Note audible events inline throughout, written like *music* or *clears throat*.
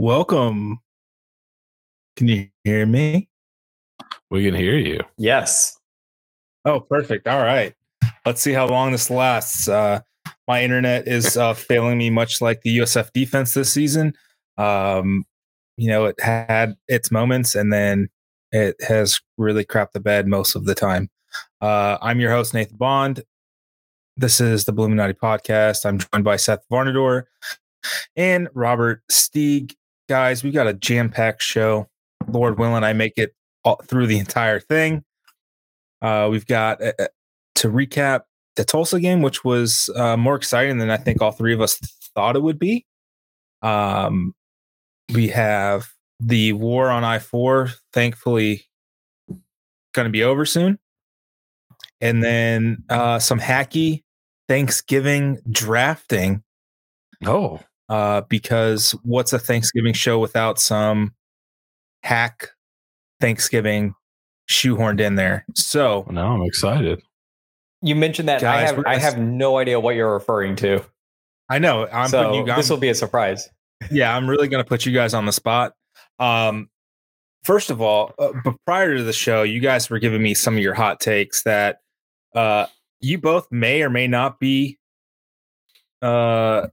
Welcome. Can you hear me? We can hear you. Yes. Oh, perfect. All right. Let's see how long this lasts. Uh, my internet is uh, failing me, much like the USF defense this season. Um, you know, it had its moments, and then it has really crapped the bed most of the time. Uh, I'm your host, Nathan Bond. This is the Bulluminati podcast. I'm joined by Seth Varnador and Robert Steeg. Guys, we've got a jam packed show. Lord willing, I make it all through the entire thing. Uh, we've got uh, to recap the Tulsa game, which was uh, more exciting than I think all three of us thought it would be. Um, we have the war on I 4, thankfully, going to be over soon. And then uh, some hacky Thanksgiving drafting. Oh, uh, because what's a Thanksgiving show without some hack Thanksgiving shoehorned in there? So well, now I'm excited. You mentioned that Guys, I have I have no idea what you're referring to. I know. I'm so you, this will be a surprise. Yeah, I'm really going to put you guys on the spot. Um, first of all, uh, but prior to the show, you guys were giving me some of your hot takes that uh, you both may or may not be uh,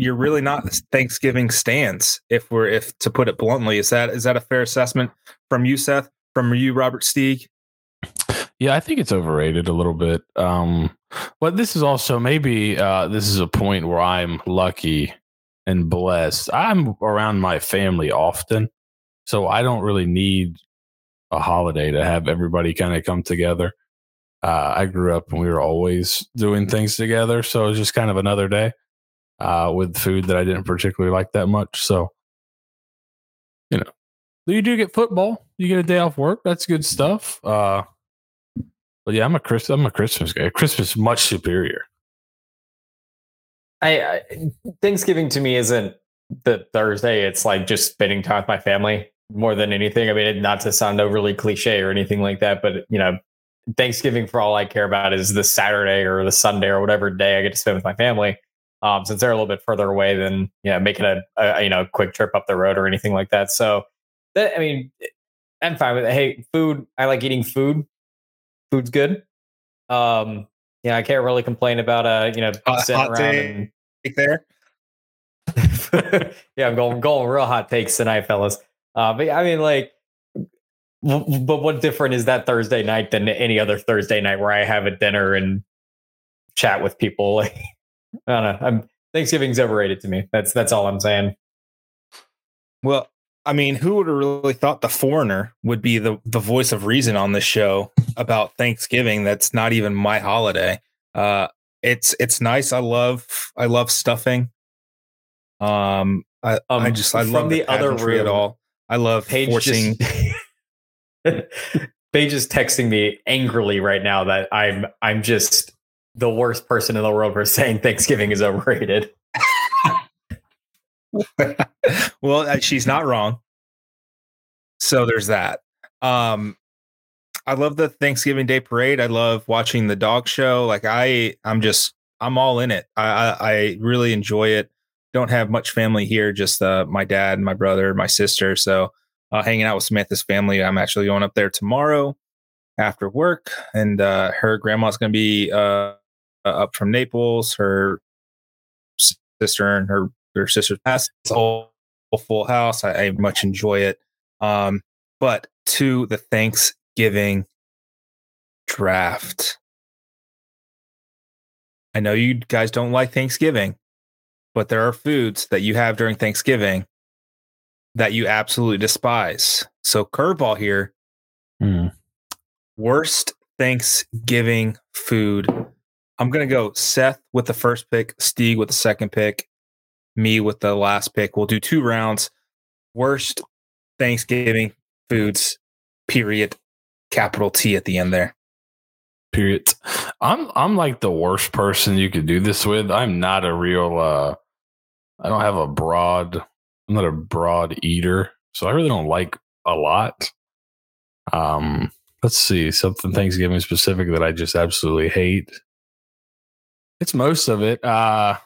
you're really not Thanksgiving stands. If we're if to put it bluntly, is that is that a fair assessment from you, Seth? From you, Robert Steeg? Yeah, I think it's overrated a little bit. Um, but this is also maybe uh, this is a point where I'm lucky and blessed. I'm around my family often, so I don't really need a holiday to have everybody kind of come together. Uh, I grew up and we were always doing things together, so it's just kind of another day uh, with food that I didn't particularly like that much. So, you know, you do get football. You get a day off work. That's good stuff. Uh, but yeah, I'm a Chris. I'm a Christmas guy. Christmas much superior. I, I Thanksgiving to me isn't the Thursday. It's like just spending time with my family more than anything. I mean, not to sound overly cliche or anything like that, but you know, Thanksgiving for all I care about is the Saturday or the Sunday or whatever day I get to spend with my family um, since they're a little bit further away than you know making a, a, you know quick trip up the road or anything like that. So that I mean, I'm fine with it. Hey, food. I like eating food. Food's good. Um, yeah, I can't really complain about uh, you know, uh, sitting around and there. *laughs* yeah, I'm going going real hot takes tonight, fellas. Uh, but I mean, like, but what different is that Thursday night than any other Thursday night where I have a dinner and chat with people? Like, *laughs* I don't know. I'm, Thanksgiving's overrated to me. That's that's all I'm saying. Well, I mean, who would have really thought the foreigner would be the the voice of reason on this show about Thanksgiving? That's not even my holiday. Uh, it's it's nice. I love I love stuffing. Um, I, um, I just I love the, the other room at all. I love Paige forcing. Just, *laughs* *laughs* Paige is texting me angrily right now that I'm I'm just the worst person in the world for saying Thanksgiving is overrated. *laughs* well, uh, she's not wrong. So there's that. Um, I love the Thanksgiving Day parade. I love watching the dog show. Like I, I'm just, I'm all in it. I, I, I really enjoy it. Don't have much family here, just uh, my dad, my brother, my sister. So uh, hanging out with Samantha's family. I'm actually going up there tomorrow after work, and uh, her grandma's going to be uh, uh, up from Naples. Her sister and her her sister's passed. It's a full house. I, I much enjoy it. Um, but to the Thanksgiving draft. I know you guys don't like Thanksgiving, but there are foods that you have during Thanksgiving that you absolutely despise. So, curveball here. Mm. Worst Thanksgiving food I'm gonna go Seth with the first pick, Steeg with the second pick, me with the last pick. We'll do two rounds. Worst Thanksgiving foods, period. Capital T at the end there. Period. I'm I'm like the worst person you could do this with. I'm not a real uh I don't have a broad I'm not a broad eater. So I really don't like a lot. Um let's see, something Thanksgiving specific that I just absolutely hate. It's most of it. Uh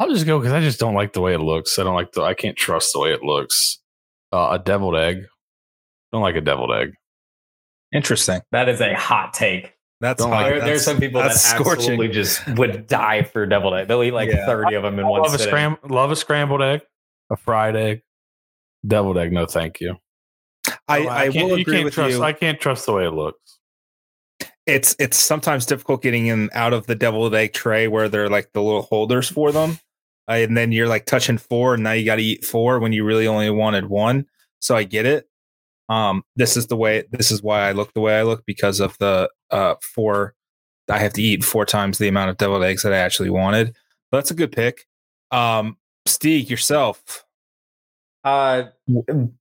I'll just go because I just don't like the way it looks. I don't like the. I can't trust the way it looks. Uh, a deviled egg. Don't like a deviled egg. Interesting. That is a hot take. That's Don't hot. like There, That's- there's some people that scorching. absolutely just would die for deviled egg. They'll eat like Yeah. 30 of them in one Love a scram. Love a scrambled egg. A fried egg. Deviled egg. No, thank you. I, No, I, can't- will you agree can't with trust, you. I can't trust the way it looks. It's it's sometimes difficult getting in out of the deviled egg tray where they're like the little holders for them, uh, and then you're like touching four, and now you got to eat four when you really only wanted one. So I get it. Um, this is the way. This is why I look the way I look because of the uh four. I have to eat four times the amount of deviled eggs that I actually wanted. But that's a good pick. Um, Steve, yourself. Uh,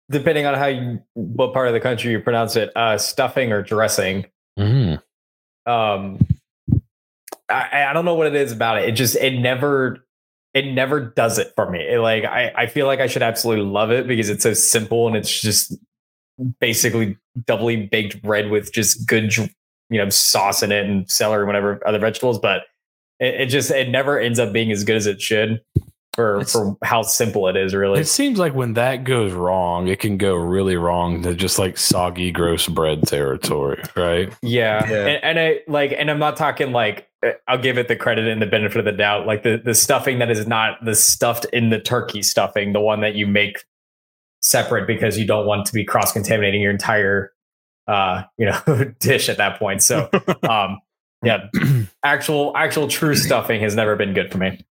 depending on how you, what part of the country you pronounce it, uh, stuffing or dressing. Mm. Um, I, I don't know what it is about it. It just it never it never does it for me. It, like I I feel like I should absolutely love it because it's so simple and it's just basically doubly baked bread with just good you know sauce in it and celery and whatever other vegetables. But it, it just it never ends up being as good as it should for It's- for how simple it is. Really, It seems like when that goes wrong, it can go really wrong to just like soggy, gross bread territory, right? Yeah, Yeah. And, and I like, and I'm not talking like uh, I'll give it the credit and the benefit of the doubt. Like the the stuffing that is not the stuffed in the turkey stuffing, the one that you make separate because you don't want to be cross contaminating your entire uh you know *laughs* dish at that point. So *laughs* um yeah, *clears throat* actual actual true stuffing has never been good for me.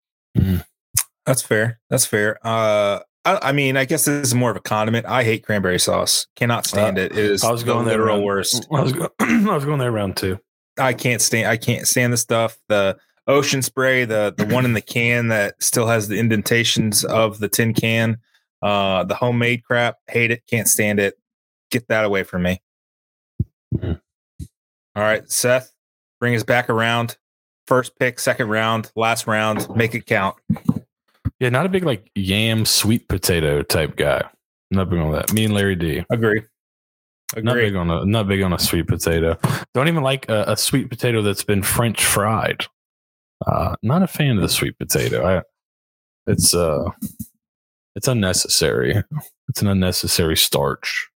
That's fair. That's fair. Uh, I, I mean, I guess this is more of a condiment. I hate cranberry sauce. Cannot stand it. It is I was the going there literal around- worst. I was, go- *clears throat* I was going there round two. I can't stand. I can't stand the stuff. The ocean spray, the the one in the can that still has the indentations of the tin can. Uh, the homemade crap. Hate it. Can't stand it. Get that away from me. Mhm. All right, Seth, bring us back around. First pick, second round, last round. Make it count. Yeah, not a big like yam sweet potato type guy. Not big on that. Me and Larry D. Agree. Agree. Not big on a not big on a sweet potato. Don't even like a, a sweet potato that's been French fried. Uh, not a fan of the sweet potato. I, it's uh, it's unnecessary. It's an unnecessary starch.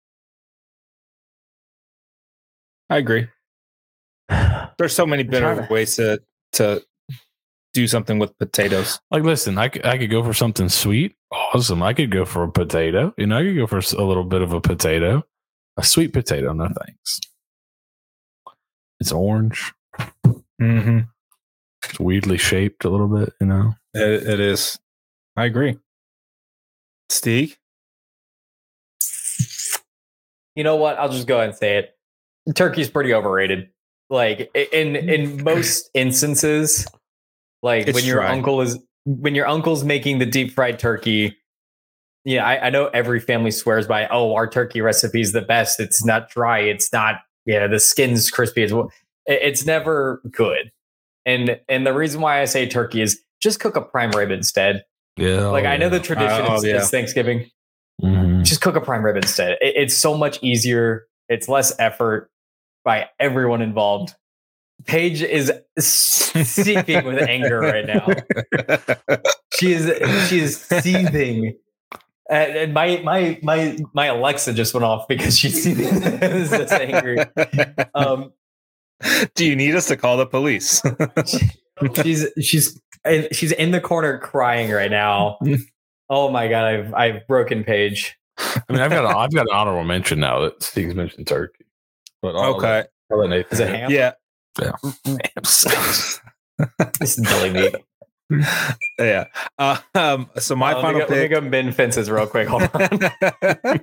I agree. *sighs* There's so many better to- ways to to do something with potatoes. Like, listen, I could, I could go for something sweet. Awesome. I could go for a potato. You know, I could go for a little bit of a potato. A sweet potato, no thanks. It's orange. Mm-hmm. It's weirdly shaped a little bit. You know. It, it is. I agree. Steve, You know what? I'll just go ahead and say it. Turkey's pretty overrated. Like in in *laughs* most instances, like It's when your uncle is when your uncle's making the deep fried turkey. Yeah, I, I know every family swears by, oh, our turkey recipe is the best. It's not dry. It's not, yeah, the skin's crispy. It's, it- it's never good. And and the reason why I say turkey is just cook a prime rib instead. Yeah. Like I know the tradition Oh, is, yeah. is Thanksgiving Mhm. just cook a prime rib instead. It- it's so much easier. It's less effort by everyone involved. Paige is seething with anger right now. *laughs* She is she is seething. And, and my my my my Alexa just went off because she's seething. *laughs* Is this angry. Um, Do you need us to call the police? *laughs* she's she's she's in the corner crying right now. Oh my god, I've I've broken Paige. I mean, I've got a, I've got an honorable mention now that Steve's mentioned turkey. But I'll okay. let- I'll let Nathan Is it ham? Yeah. *laughs* *laughs* This is belly meat. *laughs* yeah. Uh, um, so my Uh, let me final go- Let me pick. go mend fences real quick. Hold on.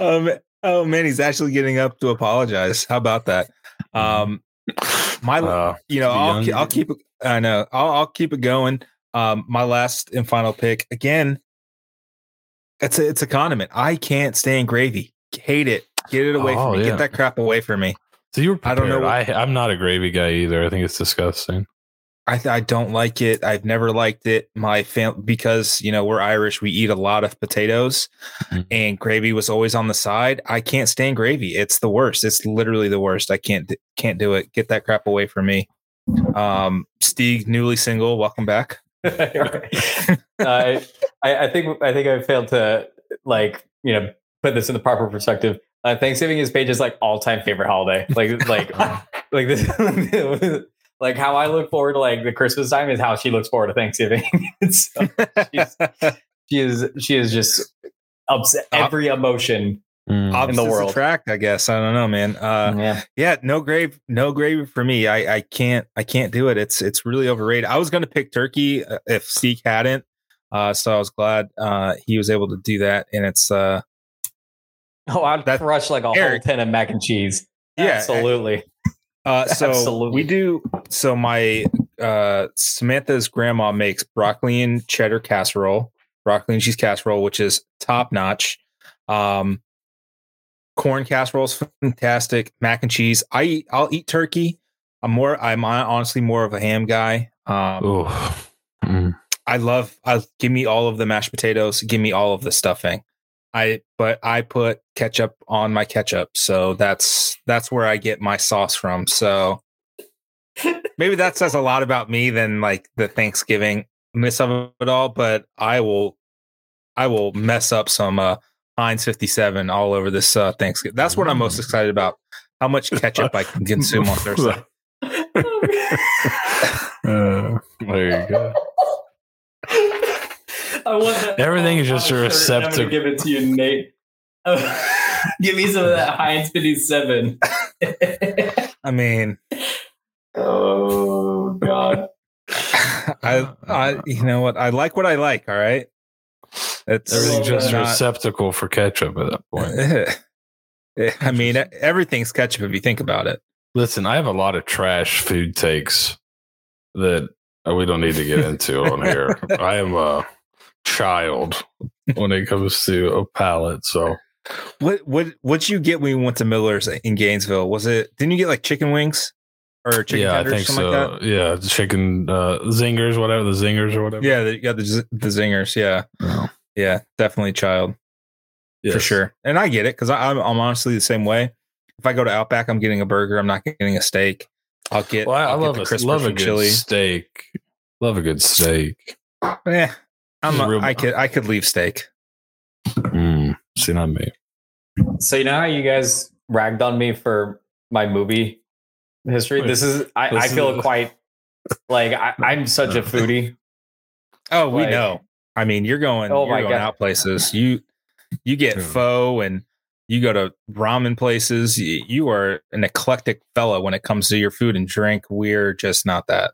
um, oh man, he's actually getting up to apologize. How about that? Um, my, Uh, you know, I'll, young. I'll keep it. I know. I'll, I'll keep it going. Um, my last and final pick again. It's a it's a condiment. I can't stand gravy. Hate it. Get it away Oh, from me. yeah. Get that crap away from me. so you were I don't know prepared. I I'm not a gravy guy either. I think it's disgusting. I I don't like it. I've never liked it. My fam because you know we're Irish. We eat a lot of potatoes, Mhm. and gravy was always on the side. I can't stand gravy. It's the worst. It's literally the worst. I can't can't do it. Get that crap away from me. Um, Steeg, newly single, welcome back. *laughs* *laughs* uh, I, I think I think I failed to like you know put this in the proper perspective. Uh, Thanksgiving is Paige's like all time favorite holiday. Like *laughs* like like this. *laughs* like how I look forward to like the Christmas time is how she looks forward to Thanksgiving. *laughs* so she's, she is she is just upset every emotion Mm. in the world. Attract, I guess. I don't know, man. Uh, yeah. yeah, no grave, no gravy for me. I, I can't, I can't do it. It's, it's really overrated. I was going to pick turkey uh, if Seek hadn't. Uh, so I was glad uh, he was able to do that. And it's, uh, Oh, I'd That- crush like a Eric. whole tin of mac and cheese. Yeah, absolutely. *laughs* Uh, so Absolutely. we do. So my uh, Samantha's grandma makes broccoli and cheddar casserole, broccoli and cheese casserole, which is top notch. Um, corn casserole is fantastic. Mac and cheese. I eat, I'll eat turkey. I'm more. I'm honestly more of a ham guy. Um, Ooh. Mm. I love. I give me all of the mashed potatoes. Give me all of the stuffing. I but I put ketchup on my ketchup, so that's that's where I get my sauce from. So *laughs* maybe that says a lot about me than like the Thanksgiving miss of it all. But I will, I will mess up some uh, Heinz fifty seven all over this uh, Thanksgiving. That's what I'm most excited about. How much ketchup I can *laughs* consume on Thursday. *laughs* Uh, there you go. I want that. Everything is just a on I'm receptacle. Give it to you, Nate. *laughs* give me some of that Heinz 57. *laughs* I mean, oh God. *laughs* I, I, you know what? I like what I like. All right. It's Everything's just a not- receptacle for ketchup at that point. I mean, everything's ketchup if you think about it. Listen, I have a lot of trash food takes that uh, we don't need to get into on here. I am a child when it comes to a palate. So What what what'd you get when you went to Miller's in Gainesville? Was it didn't you get like chicken wings or chicken yeah, I think so. like? Yeah, the chicken uh, zingers, whatever the zingers or whatever. Yeah, the, yeah, the z- the zingers. Yeah, Oh, yeah, definitely child for sure. And I get it because I'm I'm honestly the same way. If I go to Outback, I'm getting a burger. I'm not getting a steak. I'll get. Well, I, I'll get love the a love a good chili. steak. Love a good steak. Yeah, I'm. A, real- I could I could leave steak. Mm, see, not me. So you know how you guys ragged on me for my movie history? Wait, This is I, this I feel is- quite like I, I'm such a foodie. *laughs* Oh, we Like- know. I mean, you're going. Oh you're my going God. out places. You you get Yeah. pho and you go to ramen places. You, you are an eclectic fella when it comes to your food and drink. We're just not that.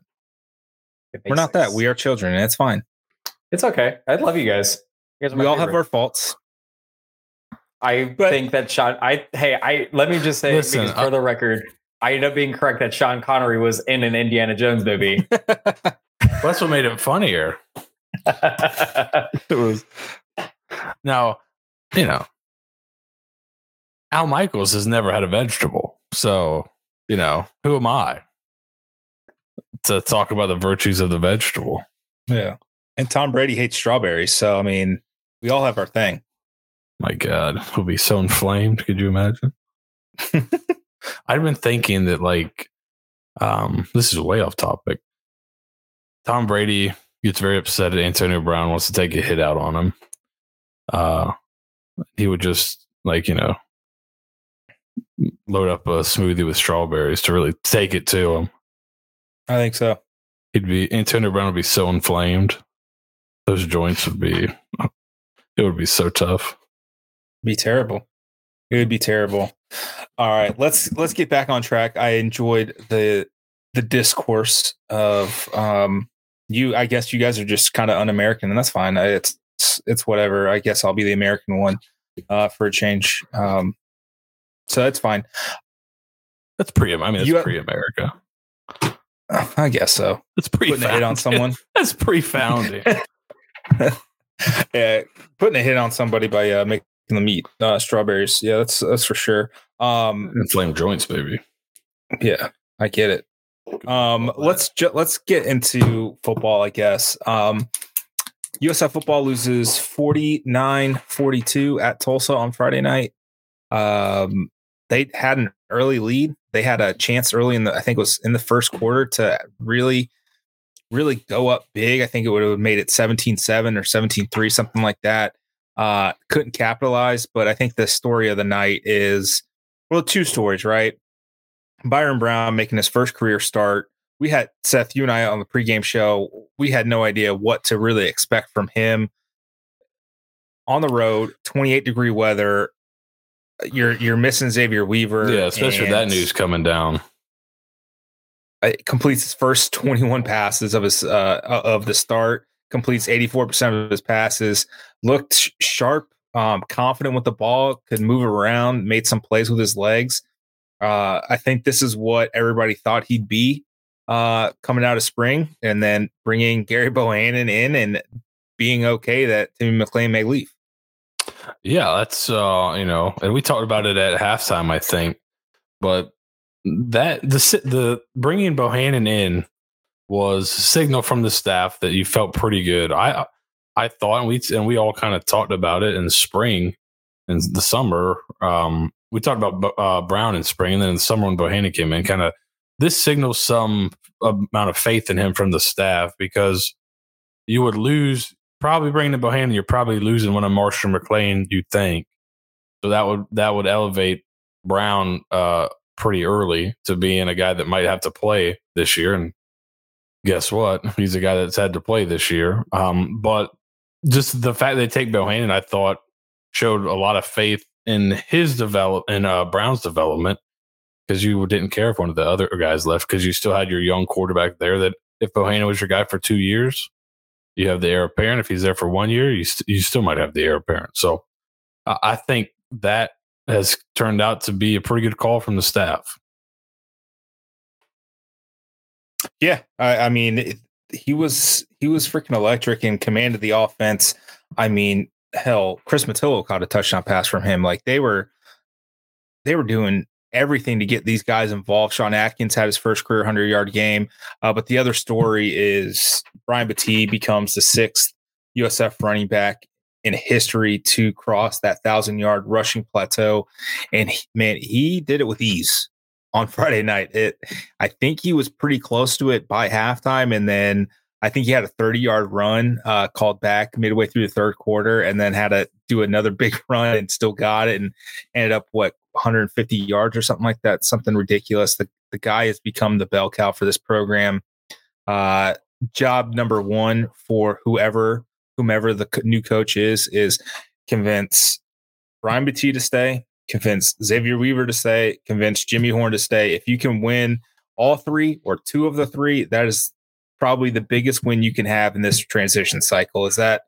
We're not that. We are children, and it's fine. It's okay. I love you guys. You guys We my all have our faults. I But- think that Sean. I hey, I let me just say Listen, because I- for the record, I ended up being correct that Sean Connery was in an Indiana Jones movie. *laughs* That's what made it funnier. It was now, you know, Al Michaels has never had a vegetable, so you know, who am I to talk about the virtues of the vegetable? Yeah. And Tom Brady hates strawberries, so I mean, we all have our thing. My God, he'll be so inflamed. Could you imagine? *laughs* I've been thinking that, like, um, this is way off topic. Tom Brady gets very upset at Antonio Brown, wants to take a hit out on him. Uh, he would just, like, you know, load up a smoothie with strawberries to really take it to him. I think so. He'd be, Antonio Brown would be so inflamed. Those joints would be, it would be so tough. Be terrible. It would be terrible. All right, let's let's get back on track. I enjoyed the the discourse of um you. I guess you guys are just kind of un-American, and that's fine. It's it's, it's whatever. I guess I'll be the American one uh, for a change. Um, so that's fine. That's pre, I mean, that's You- pre America. I guess so. That's pre Putting a hit on someone. *laughs* That's pre founding. *laughs* *laughs* yeah, putting a hit on somebody by uh, making them eat uh, strawberries. Yeah, that's that's for sure. Um, Inflamed joints, baby. yeah, I get it. Um, let's ju- let's get into football, I guess. Um, USF football loses 49-42 at Tulsa on Friday night. Um, they had an early lead they had a chance early in the I think it was in the first quarter to really really go up big. I think it would have made it 17-7 or 17-3 something like that. Uh couldn't capitalize, but I think the story of the night is well two stories, right? Byrum Brown making his first career start. We had Seth, you and I on the pregame show. We had no idea what to really expect from him on the road, 28 degree weather. You're you're missing Xavier Weaver. Yeah, especially with that news coming down. Uh, completes his first *laughs* 21 passes of his uh, of the start. Completes 84% of his passes. Looked sharp, um, confident with the ball. Could move around. Made some plays with his legs. Uh, I think this is what everybody thought he'd be uh, coming out of spring, and then bringing Gerry *laughs* Bohanon in and being okay that Timmy McClain may leave. Yeah, that's uh, you know, and we talked about it at halftime, I think. But that the the bringing Bohanon in was signal from the staff that you felt pretty good. I I thought, and we and we all kind of talked about it in spring and the summer. Um, we talked about uh, Brown in spring, and then in the summer when Bohanon came in, kind of this signals some amount of faith in him from the staff because you would lose probably bringing in Bohanon, you're probably losing one of Marshall McClain, you think. So that would that would elevate Brown uh, pretty early to being a guy that might have to play this year. And guess what? *laughs* He's a guy that's had to play this year. Um, but just the fact they take Bohanon, I thought showed a lot of faith in his develop in uh, Brown's development because you didn't care if one of the other guys left because you still had your young quarterback there. That if Bohanon was your guy for two years, you have the heir apparent. If he's there for one year, you st- you still might have the heir apparent. So uh, I think that has turned out to be a pretty good call from the staff. Yeah, I, I mean, he was he was freaking electric and commanded the offense. I mean, hell, Chris Matillo caught a touchdown pass from him. Like they were they were doing everything to get these guys involved. Sean Atkins had his first career 100 yard game. Uh, but the other story is Brian Battie becomes the sixth USF running back in history to cross that thousand yard rushing plateau. And he, man, he did it with ease on *laughs* Friday night. It, I think he was pretty close to it by halftime. And then I think he had a 30 yard run uh, called back midway through the third quarter and then had to do another *laughs* big run and still got it and ended up what 150 yards or something like that, something ridiculous. The, the guy has become the bell cow for this program. Uh, job number one for whoever, whomever the new coach is, is convince Brian Battie to stay, convince Xavier Weaver to stay, convince Jimmy Horn to stay. If you can win all three or two of the three, that is probably the biggest win you can have in this transition cycle. Is that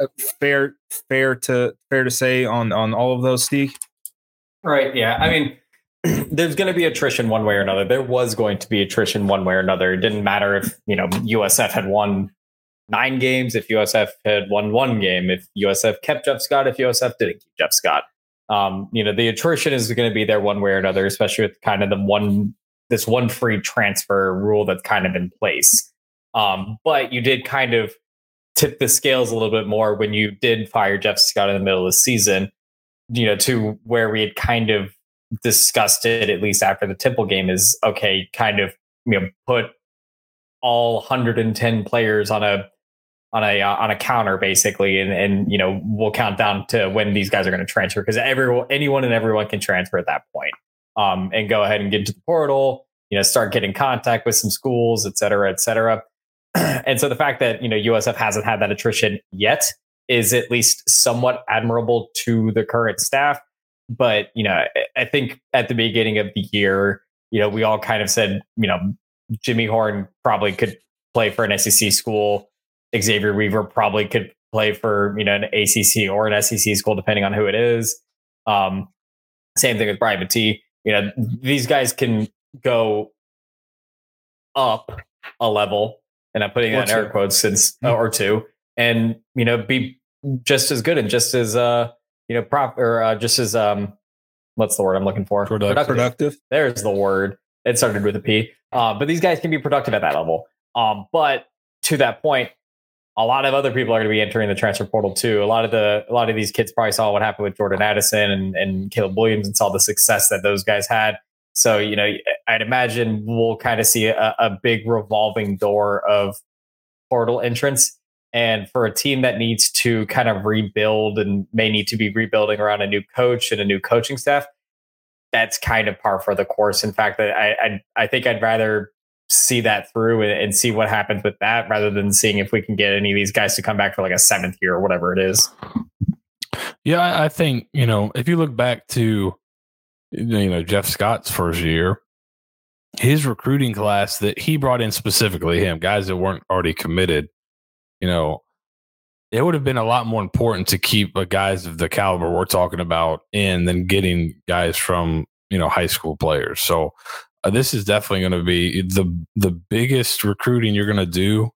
uh, fair? Fair to fair to say on on all of those, Steve? Right. Yeah. I mean, *clears throat* there's going to be attrition one way or another. There was going to be attrition one way or another. It didn't matter if, you know, USF had won nine games, if USF had won one game, if USF kept Jeff Scott, if USF didn't keep Jeff Scott. Um, you know, the attrition is going to be there one way or another, especially with kind of the one, this one free transfer rule that's kind of in place. Um, but you did kind of tip the scales a little bit more when you did fire Jeff Scott in the middle of the season you know, to where we had kind of discussed it, at least after the Temple game, is okay, kind of, you know, put all 110 players on a on a uh, on a counter basically and and you know we'll count down to when these guys are going to transfer because everyone anyone and everyone can transfer at that point um and go ahead and get into the portal you know start getting contact with some schools et cetera et cetera *clears throat* and so the fact that you know usf hasn't had that attrition yet is at least somewhat admirable to the current staff. But, you know, I think at the beginning of the year, you know, we all kind of said, you know, Jimmy Horn probably could play for an SEC school. Xavier Weaver probably could play for, you know, an ACC or an SEC school, depending on who it is. Um, same thing with Brian Battie. You know, these guys can go up a level, and I'm putting that in air quotes since mm-hmm. or two, and you know, be just as good and just as uh you know prop or uh, just as um what's the word I'm looking for productive. productive. There's the word. It started with a P. Uh, but these guys can be productive at that level. Um, but to that point, a lot of other people are going to be entering the transfer portal too. A lot of the a lot of these kids probably saw what happened with Jordan Addison and, and Caleb Williams and saw the success that those guys had. So, you know, I'd imagine we'll kind of see a, a big revolving door of portal entrance. And for a team that needs to kind of rebuild and may need to be rebuilding around a new coach and a new coaching staff, that's kind of par for the course. In fact, I I, I think I'd rather see that through and, and, see what happens with that rather than seeing if we can get any of these guys to come back for like a seventh year or whatever it is. Yeah, I think you know if you look back to you know Jeff Scott's first year, his recruiting class that he brought in specifically him guys that weren't already committed, you know, it would have been a lot more important to keep guys of the caliber we're talking about in than getting guys from you know high school players. So this is definitely going to be the the biggest recruiting you're going to do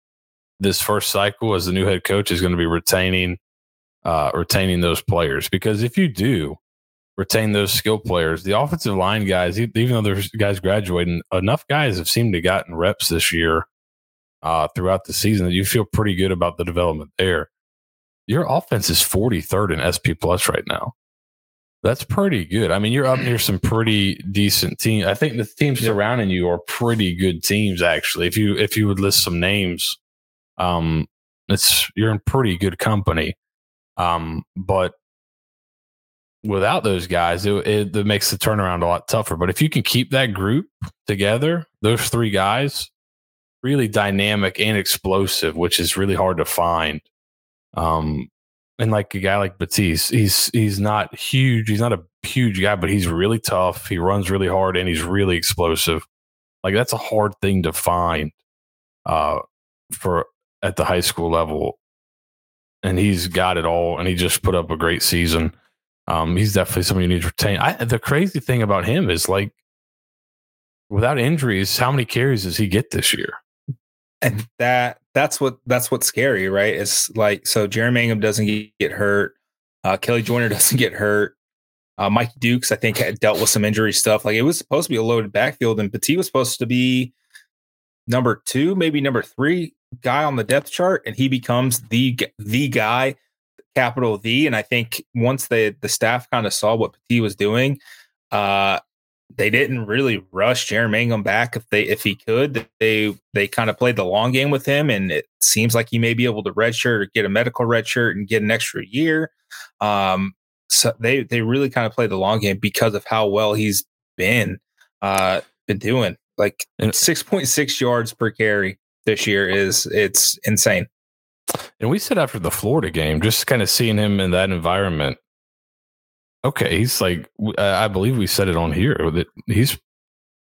this first cycle as the new head coach is going to be retaining uh, retaining those players because if you do retain those skill players, the offensive line guys, even though there's guys graduating, enough guys have seemed to gotten reps this year uh, throughout the season that you feel pretty good about the development there. Your offense is 43rd in SP plus right now. That's pretty good. I mean, you're up near some pretty decent teams. I think the teams surrounding you are pretty good teams, actually. If you if you would list some names, um, it's you're in pretty good company. Um, but without those guys, it, it, it makes the turnaround a lot tougher. But if you can keep that group together, those three guys, really dynamic and explosive, which is really hard to find. Um, and like a guy like Battie, he's he's not huge. He's not a huge guy, but he's really tough. He runs really hard and he's really explosive. Like that's a hard thing to find uh, for at the high school level. And he's got it all, and he just put up a great season. Um, he's definitely someone you need to retain. I, the crazy thing about him is like, without injuries, how many carries does he get this year? And that that's what that's what's scary, right? It's like so Jaren Mangham doesn't get hurt, uh, Kelley Joiner *laughs* doesn't get hurt. Uh, Mike Dukes, I think, had dealt with some injury stuff. Like it was supposed to be a loaded backfield, and Battie was supposed to be number two, maybe number three guy on the depth chart, and he becomes the the guy, capital The. And I think once the the staff kind of saw what Petit was doing, uh, they didn't really rush Jaren Mangham back if they if he could. They they kind of played the long game with him, and it seems like he may be able to redshirt or get a medical redshirt and get an extra year. Um, so they they really kind of played the long game because of how well he's been uh been doing. Like six point six yards per carry this year is it's insane. And we said after the Florida game, just kind of seeing him in that environment, okay, he's like, I believe we said it on here that he's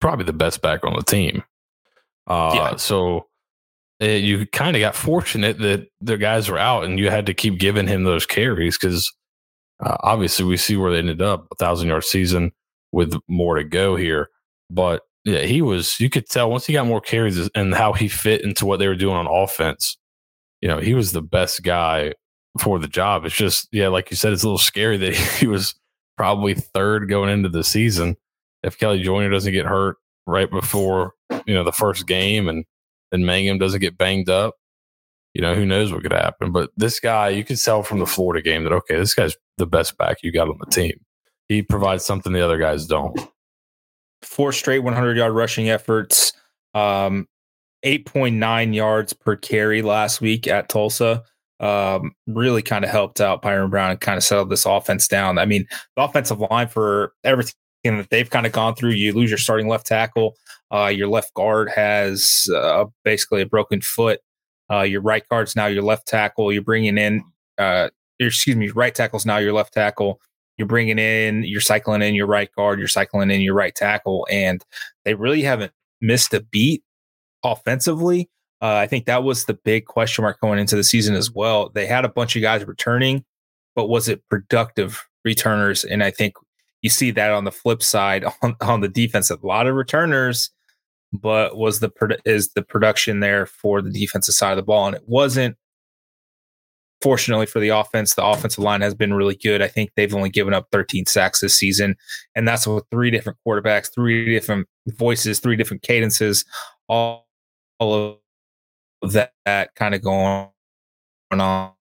probably the best back on the team. Uh, yeah. So uh, you kind of got fortunate that the guys were out and you had to keep giving him those carries because uh, obviously we see where they ended up a thousand yard season with more to go here. But yeah, he was, you could tell once he got more carries and how he fit into what they were doing on offense, you know, he was the best guy for the job. It's just, yeah, like you said, it's a little scary that *laughs* he was probably third going into the season. If Kelley Joiner doesn't get hurt right before you know the first game, and then Mangham doesn't get banged up, you know who knows what could happen. But this guy, you can tell from the Florida game that okay, this guy's the best back you got on the team. He provides something the other guys don't. Four straight 100 yard rushing efforts, um, 8.9 yards per carry last week at Tulsa um, really kind of helped out Byrum Brown and kind of settled this offense down. I mean, the offensive line for everything that they've kind of gone through, you lose your starting left tackle. Uh, your left guard has uh, basically a broken foot. Uh, your right guard's now your left tackle. You're bringing in, uh, excuse me, right tackle's now your left tackle. You're bringing in, you're cycling in your right guard. You're cycling in your right tackle, and they really haven't missed a beat offensively. Uh, I think that was the big question mark going into the season as well. They had a bunch of guys returning, but was it productive returners? And I think you see that on the flip side *laughs* on, on the defense, a lot of returners, but was the is the production there for the defensive side of the ball? And it wasn't. Fortunately for the offense, the offensive line has been really good. I think they've only given up 13 sacks this season, and that's with three different quarterbacks, three different voices, three different cadences, all, all of that, that kind of going on.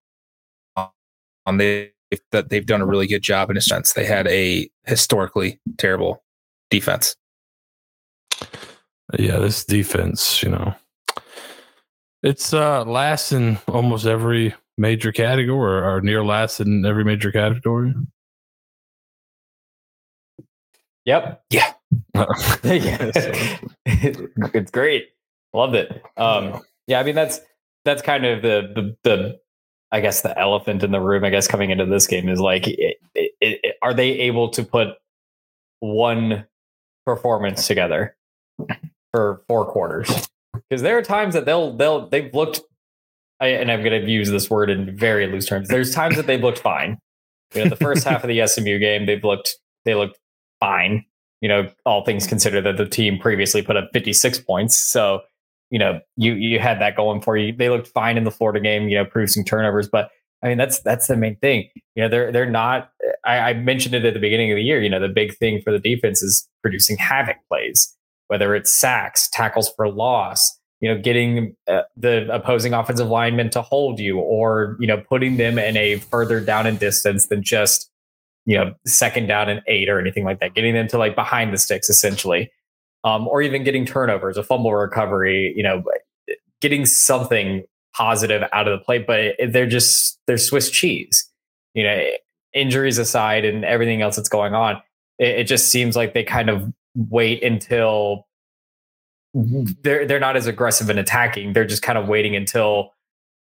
on they that they've done a really good job in a sense. They had a historically terrible defense. Yeah, this defense, you know, it's uh last in almost every major category or, or near last in every major category. Yep. Yeah. *laughs* yeah. *laughs* *laughs* it's great. Loved it. Um, yeah, I mean that's that's kind of the, the the I guess the elephant in the room. I guess coming into this game is like, it, it, it, are they able to put one performance together for four quarters? Because there are times that they'll they'll they've looked, I, and I'm going to use this word in very loose terms. There's times that they've looked fine. You know, the first half of the SMU game, they've looked they looked fine. You know, all things considered, that the team previously put up 56 points, so you know you you had that going for you. They looked fine in the Florida game, you know, producing turnovers, but I mean that's that's the main thing. You know, they're they're not. I, I mentioned it at the beginning of the year. You know, the big thing for the defense is producing havoc plays, whether it's sacks, tackles for loss, you know, getting uh, the opposing offensive lineman to hold you, or you know, putting them in a further down in distance than just you know second down and eight or anything like that. Getting them to like behind the sticks essentially, um, or even getting turnovers, a fumble recovery. You know, getting something positive out of the play, but they're just they're Swiss cheese. You know, injuries aside and everything else that's going on, it, it just seems like they kind of wait until they're they're not as aggressive in attacking. They're just kind of waiting until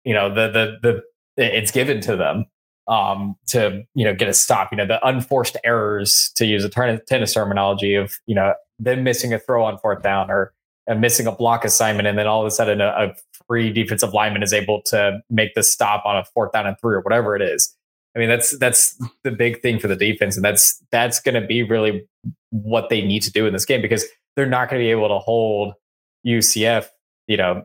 you know the the the it's given to them um, to you know get a stop. You know the unforced errors, to use a tennis terminology of you know them missing a throw on fourth down or uh, missing a block assignment, and then all of a sudden a, a free defensive lineman is able to make the stop on a fourth down and three or whatever it is. I mean that's that's the big thing for the defense, and that's that's going to be really what they need to do in this game because they're not going to be able to hold UCF, you know,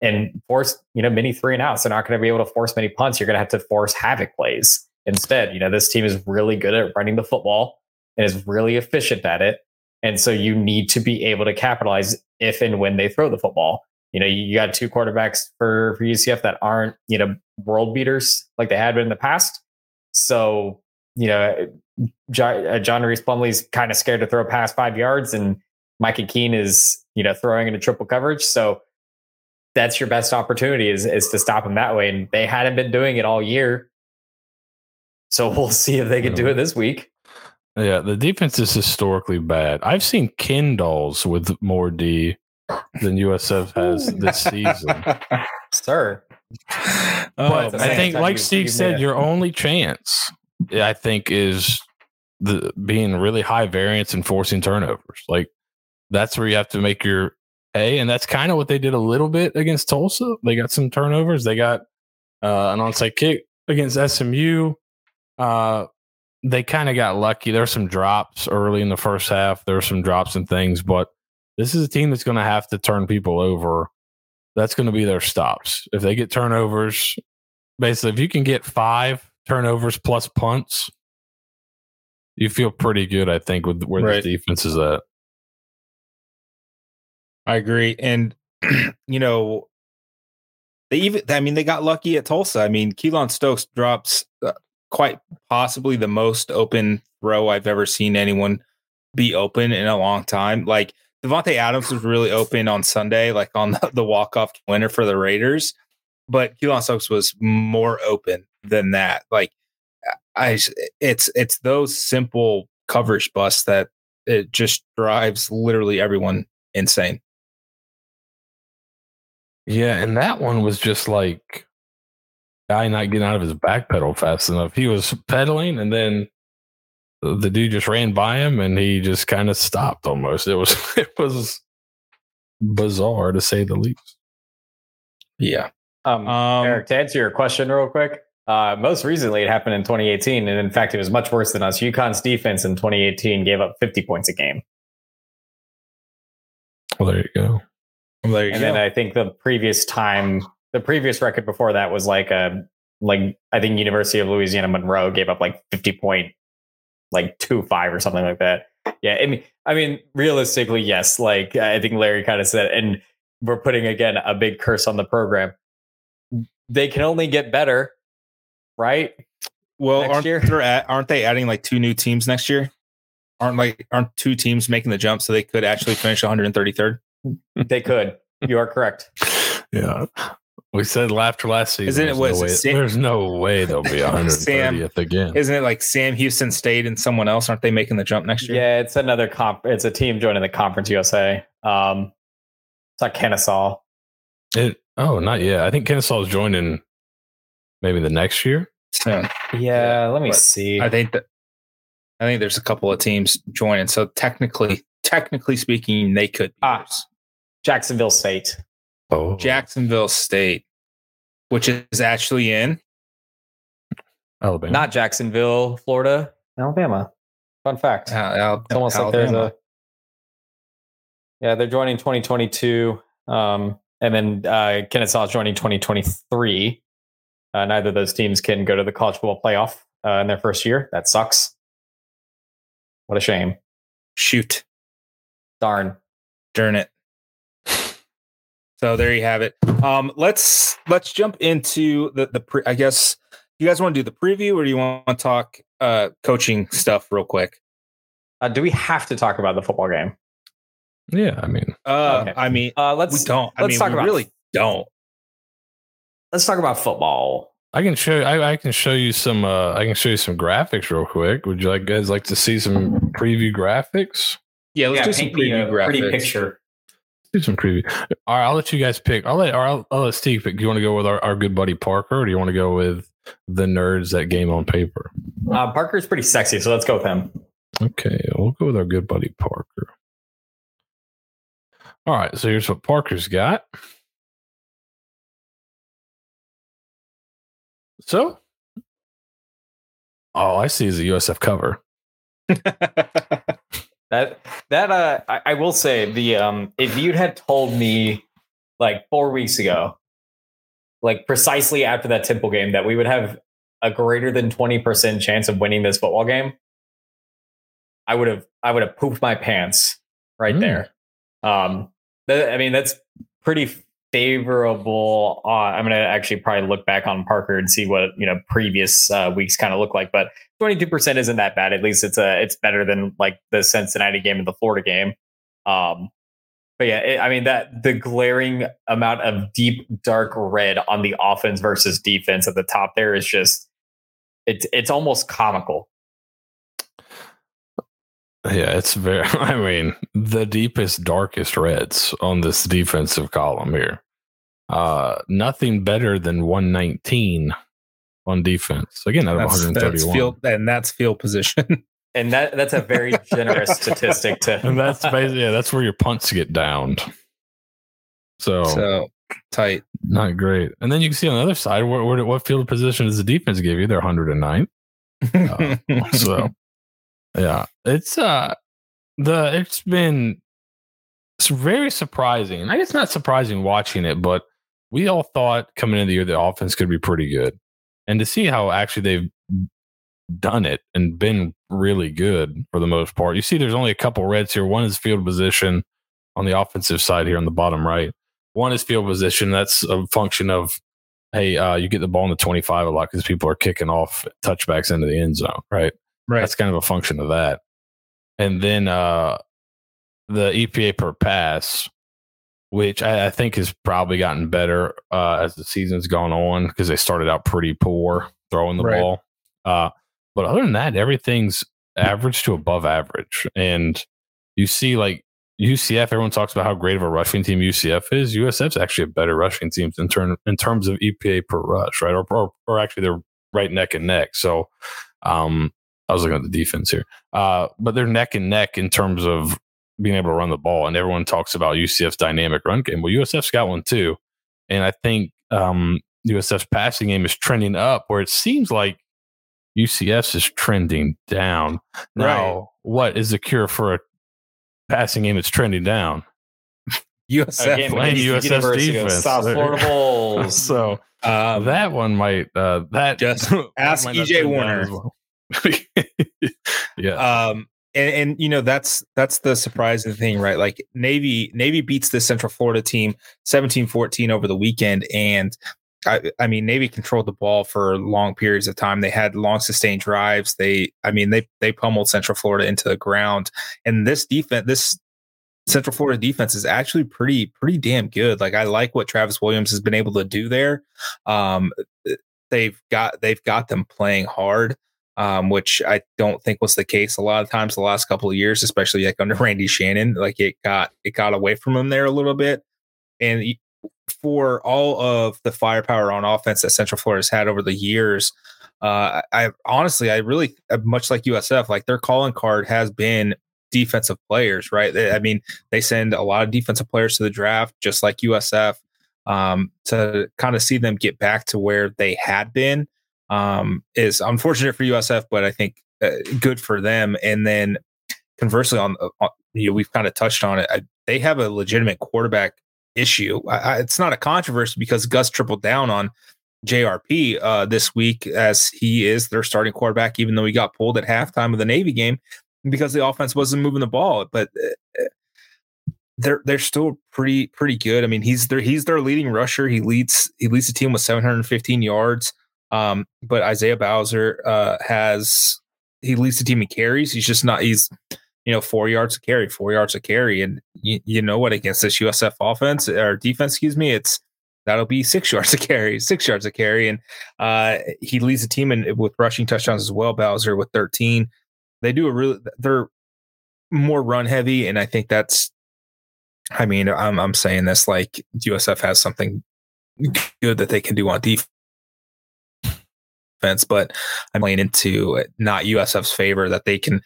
and force, you know, many three and outs. They're not going to be able to force many punts. You're going to have to force havoc plays instead. You know, this team is really good at running the football and is really efficient at it. And so you need to be able to capitalize if and when they throw the football. You know, you got two quarterbacks for, for UCF that aren't, you know, world beaters like they had been in the past. So, you know, John, uh, John Rhys Plumlee's kind of scared to throw past five yards, and Mikey Keene is, you know, throwing into triple coverage. So that's your best opportunity is is to stop them that way. And they hadn't been doing it all year. So we'll see if they can do it this week. Yeah, the defense is historically bad. I've seen Kindles with more D than USF has this season. *laughs* Sir. Oh, but I think, like Steve said, your only chance, I think, is the being really high variance and forcing turnovers. Like that's where you have to make your A, and that's kind of what they did a little bit against Tulsa. They got some turnovers. They got uh, an onside kick against SMU. Uh, they kind of got lucky. There were some drops early in the first half. There were some drops and things, but this is a team that's going to have to turn people over. That's going to be their stops. If they get turnovers, basically, if you can get five turnovers plus punts, you feel pretty good, I think, with where right. the defense is at. I agree. And, *clears throat* you know, they even, I mean, they got lucky at Tulsa. I mean, Keylon Stokes drops quite possibly the most open throw I've ever seen anyone be open in a long time. Like Davante Adams was really open on Sunday, like on *laughs* the, the walk off winner for the Raiders, but Keylon Stokes was more open than that. Like I, it's it's those simple coverage busts that it just drives literally everyone insane. Yeah, and that one was just like guy not getting out of his back pedal fast enough. He was pedaling and then the dude just ran by him and he just kind of stopped almost. It was *laughs* it was bizarre to say the least. Yeah. Um, um Eric, to answer your question real quick, uh, most recently it happened in 2018, and in fact, it was much worse than us. UConn's defense in 2018 gave up 50 points a game. Well, there you go. Well, there you and go. then I think the previous time the previous record before that was like a um, like I think University of Louisiana Monroe gave up like 50 point like two five or something like that. Yeah, I mean, I mean, realistically, yes. Like I think Larry kind of said, and we're putting again a big curse on the program. They can only get better, right? Well, aren't, at, aren't they adding like two new teams next year? aren't like aren't two teams making the jump, so they could actually finish 133rd. They could. You are correct. *laughs* Yeah. We said after last season. Isn't it- there's was no it way, Sam- there's no way they'll be *laughs* 130th again. Isn't it like Sam Houston State and someone else? Aren't they making the jump next year? Yeah, it's another comp. It's a team joining the Conference USA. Um, it's not Kennesaw. It, oh, not yet. I think Kennesaw is joining maybe the next year. Soon. Yeah, let me But see. I think that I think there's a couple of teams joining. So technically, technically speaking, they could. Be Ah. Jacksonville State. Oh, Jacksonville State, which is actually in. Alabama. Not Jacksonville, Florida, Alabama. Fun fact. Uh, Al- It's almost like there's Alabama. a. Yeah, they're joining 2022, um, and then uh, Kennesaw is joining 2023. Uh, neither of those teams can go to the college football playoff uh, in their first year. That sucks. What a shame. shoot. Darn. Darn it. So there you have it. Um, let's let's jump into the the pre- I guess you guys want to do the preview or do you want to talk uh coaching stuff real quick? Uh, do we have to talk about the football game? Yeah, I mean, Uh, Okay. I mean, Uh, let's don't. I let's mean, talk we about- really don't. let's talk about football. I can show. I, I can show you some. Uh, I can show you some graphics real quick. Would you like guys like to see some preview graphics? Yeah, let's do some preview graphics. Pretty picture. Do some preview. All right, I'll let you guys pick. I'll let. Or I'll, I'll let Steve pick. Do you want to go with our, our good buddy Parker, or do you want to go with the nerds that game on paper? Uh, Parker's pretty sexy, so let's go with him. Okay, we'll go with our good buddy Parker. All right, so here's what Parker's got. So, all I see is a USF cover. *laughs* That that uh, I, I will say the um, if you'd had told me like four weeks ago, like precisely after that Temple game, that we would have a greater than twenty percent chance of winning this football game, I would have I would have pooped my pants right Mm. there. Um, that, I mean that's pretty favorable. Uh, I'm gonna actually probably look back on Parker and see what you know previous uh, weeks kind of look like, but 22% isn't that bad. At least it's a it's better than like the Cincinnati game and the Florida game. Um, but yeah, it, I mean that the glaring amount of deep dark red on the offense versus defense at the top there is just it's it's almost comical. Yeah, it's very. *laughs* I mean, the deepest, darkest reds on this defensive column here. Uh, nothing better than 119 on defense. Again, out of that's, 131. that's field and that's field position. *laughs* And that that's a very generous *laughs* statistic to and that's *laughs* basically yeah, that's where your punts get downed. So, so tight. not great. And then you can see on the other side where, where what field position does the defense give you? They're 109. Uh, so yeah it's uh the it's been it's very surprising i guess not surprising watching it but we all thought coming into the year the offense could be pretty good. And to see how actually they've done it and been really good for the most part. You see there's only a couple reds here. One is field position on the offensive side here on the bottom right. One is field position. That's a function of hey uh, you get the ball in the 25 a lot because people are kicking off touchbacks into the end zone right? Right. that's kind of a function of that. And then uh, the EPA per pass, which I, I think has probably gotten better uh, as the season's gone on because they started out pretty poor throwing the Right. ball. Uh, but other than that, everything's average to above average. And you see, like UCF, everyone talks about how great of a rushing team UCF is. USF's actually a better rushing team in, turn, in terms of EPA per rush, right? Or, or, or actually, they're right neck and neck. So, um, I was looking at the defense here. Uh, but they're neck and neck in terms of being able to run the ball. And everyone talks about UCF's dynamic run game. Well, USF's got one too. And I think um, USF's passing game is trending up where it seems like UCF's is trending down. Now, Right. what is the cure for a passing game that's trending down? USF. Again, Blame USF's University defense. South *laughs* Florida Bulls. so um, that one might uh, that Just *laughs* ask EJ Warner. well. *laughs* yeah. um and, and you know that's that's the surprising thing right like navy navy beats the central florida team 17-14 over the weekend and I, I mean, Navy controlled the ball for long periods of time. They had long sustained drives. They, I mean, they they pummeled Central Florida into the ground. And this defense, this Central Florida defense is actually pretty pretty damn good. Like I like what Travis Williams has been able to do there. Um, they've got they've got them playing hard. Um, which I don't think was the case a lot of times the last couple of years, especially like under Randy Shannon. Like it got it got away from him there a little bit, and for all of the firepower on offense that Central Florida has had over the years, uh, I honestly, I really uh, much like USF, like their calling card has been defensive players, right? I mean, they send a lot of defensive players to the draft, just like USF, um, to kind of see them get back to where they had been. Um, is unfortunate for USF, but I think uh, good for them. And then conversely, on, uh, on you know, we've kind of touched on it. I, they have a legitimate quarterback issue. I, I, it's not a controversy because Gus tripled down on JRP uh, this week as he is their starting quarterback, even though he got pulled at halftime of the Navy game because the offense wasn't moving the ball. But uh, they're they're still pretty pretty good. I mean, he's their he's their leading rusher. He leads he leads the team with 715 yards. Um, but Isaiah Bowser uh, has he leads the team in carries. He's just not he's you know, four yards a carry, four yards a carry. And you, you know what, against this USF offense or defense, excuse me, it's that'll be six *laughs* yards a carry, six yards a carry. And uh, he leads the team in with rushing touchdowns as well, Bowser with 13. They do a really, they're more run heavy. And I think that's, I mean, I'm, I'm saying this like USF has something good that they can do on defense but I'm laying into not USF's favor that they can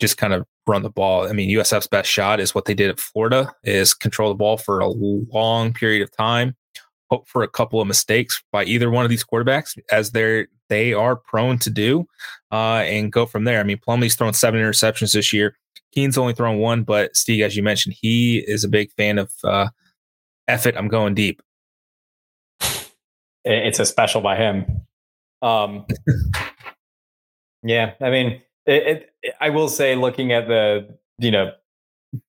just kind of run the ball. I mean, USF's best shot is what they did at Florida is control the ball for a long period of time, hope for a couple of mistakes by either one of these quarterbacks as they're they are prone to do, uh, and go from there. I mean, Plumlee's thrown seven interceptions this year. Keene's only thrown one, but Steve, as you mentioned, he is a big fan of uh, I'm going deep. It's a special by him. Um, yeah, I mean, it, it, I will say, looking at the you know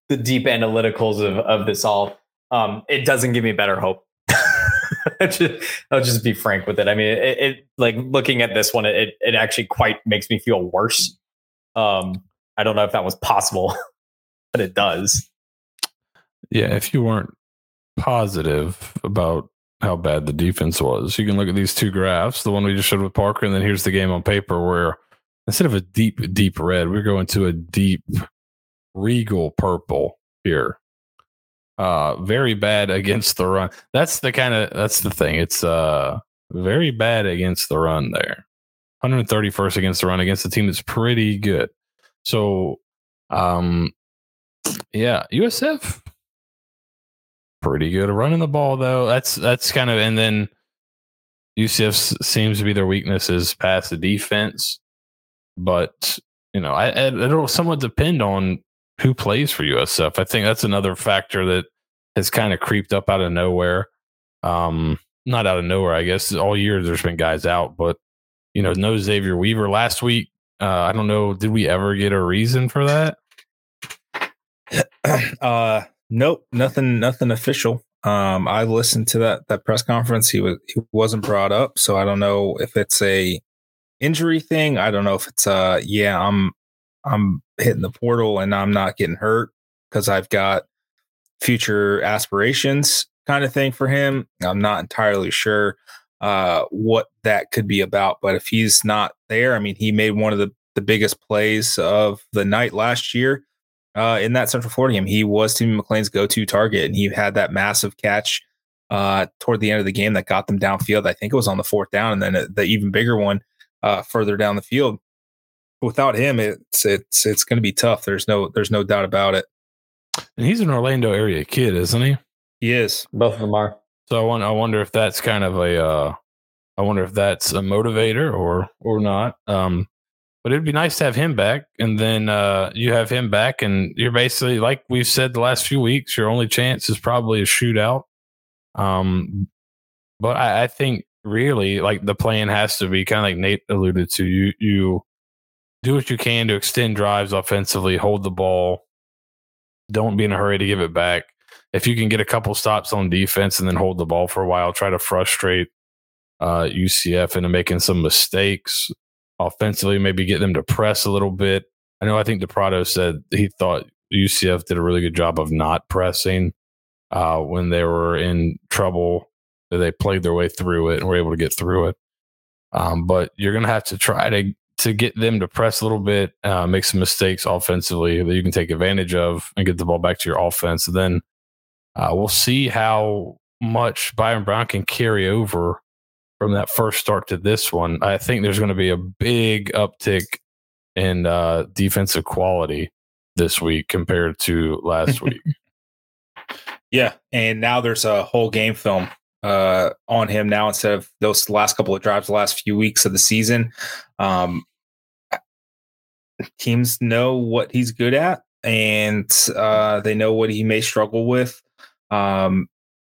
the deep analyticals of of this all, um, it doesn't give me better hope. *laughs* I'll just be frank with it. I mean, it, it like looking at this one, it it actually quite makes me feel worse. Um, I don't know if that was possible, *laughs* but it does. Yeah, if you weren't positive about how bad the defense was, you can look at these two graphs. The one we just showed with Parker, and then here's the game on paper where instead of a deep, deep red, we're going to a deep regal purple here. Uh, very bad against the run. That's the kind of that's the thing. It's uh very bad against the run there. 131st against the run against a team that's pretty good. So, um, yeah, USF pretty good at running the ball though. That's that's kind of and then UCF seems to be their weakness is pass the defense but you know, I, it'll somewhat depend on who plays for USF. I think that's another factor that has kind of creeped up out of nowhere. Um, not out of nowhere, I guess. All year there's been guys out, but you know, no Xavier Weaver last week. Uh, I don't know. Did we ever get a reason for that? *clears throat* Uh, nope, nothing, nothing official. Um, I listened to that that press conference. He was he wasn't brought up, so I don't know if it's a injury thing. I don't know if it's uh yeah, I'm I'm hitting the portal and I'm not getting hurt because I've got future aspirations kind of thing for him. I'm not entirely sure uh what that could be about, but if he's not there, I mean he made one of the the biggest plays of the night last year uh, in that Central Florida game. He was Timmy McClain's go-to target, and he had that massive catch uh, toward the end of the game that got them downfield. I think it was on the fourth down, and then the even bigger one uh, further down the field. Without him, it's it's it's going to be tough. There's no there's no doubt about it. And he's an Orlando area kid, isn't he? He is. Both of them are. So I want I wonder if that's kind of a uh, I wonder if that's a motivator or or not. Um, but it'd be nice to have him back, and then uh, you have him back, and you're basically like we've said the last few weeks. Your only chance is probably a shootout. Um, but I, I think really like the plan has to be kind of like Nate alluded to. You you do what you can to extend drives offensively, hold the ball, don't be in a hurry to give it back. If you can get a couple stops on defense and then hold the ball for a while, try to frustrate uh, UCF into making some mistakes offensively, maybe get them to press a little bit. I know I think DePrado said he thought UCF did a really good job of not pressing uh, when they were in trouble. They played their way through it and were able to get through it. Um, but you're going to have to try to to get them to press a little bit, uh, make some mistakes offensively that you can take advantage of and get the ball back to your offense. And then uh, we'll see how much Byrum Brown can carry over from that first start to this one. I think there's going to be a big uptick in uh, defensive quality this week compared to last *laughs* week. Yeah, and now there's a whole game film uh, on him now instead of those last couple of drives, the last few weeks of the season. Um, teams know what he's good at, and uh, they know what he may struggle with. Um,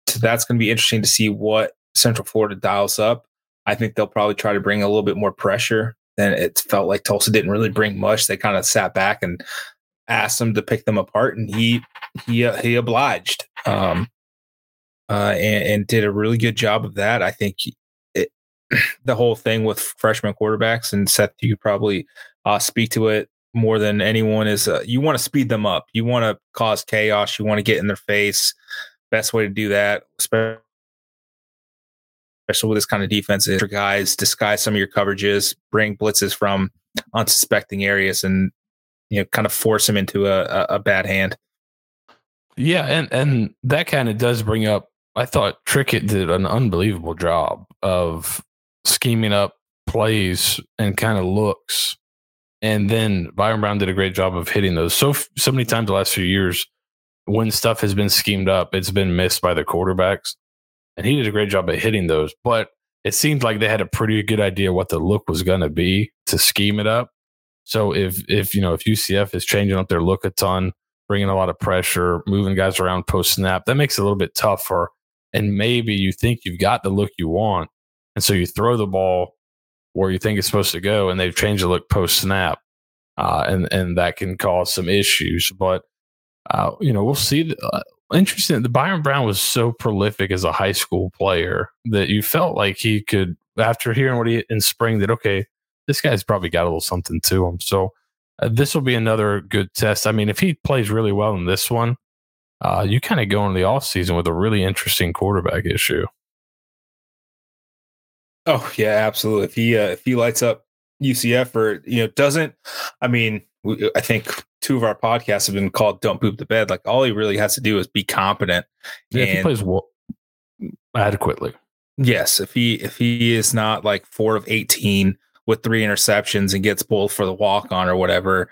so that's going to be interesting to see what Central Florida dials up. I think they'll probably try to bring a little bit more pressure than it felt like Tulsa didn't really bring much. They kind of sat back and asked him to pick them apart, and he he uh, he obliged um, uh, and, and, did a really good job of that. I think it, *clears throat* the whole thing with freshman quarterbacks and Seth, you probably uh, speak to it more than anyone is. Uh, you want to speed them up. You want to cause chaos. You want to get in their face. Best way to do that, especially with this kind of defense, is for guys disguise some of your coverages, bring blitzes from unsuspecting areas, and you know, kind of force them into a, a, a bad hand. Yeah, and and that kind of does bring up. I thought Trickett did an unbelievable job of scheming up plays and kind of looks, and then Byrum Brown did a great job of hitting those. So so many times the last few years, when stuff has been schemed up, it's been missed by the quarterbacks, and he did a great job at hitting those. But it seemed like they had a pretty good idea what the look was going to be to scheme it up. So if if you know if UCF is changing up their look a ton, bringing a lot of pressure, moving guys around post snap, that makes it a little bit tougher. And maybe you think you've got the look you want, and so you throw the ball where you think it's supposed to go, and they've changed the look post snap, uh, and and that can cause some issues. But uh, you know, we'll see. Uh, interesting. The Byrum Brown was so prolific as a high school player that you felt like he could, after hearing what he in spring, that okay, this guy's probably got a little something to him. So uh, this will be another good test. I mean, if he plays really well in this one, uh, you kind of go into the offseason with a really interesting quarterback issue. Oh yeah, absolutely. If he uh, if he lights up UCF or you know doesn't, I mean, we, I think two of our podcasts have been called "Don't Poop the Bed." Like all he really has to do is be competent. Yeah, and, if he plays well, adequately. Yes, if he if he is not like four of eighteen with three interceptions and gets pulled for the walk on or whatever,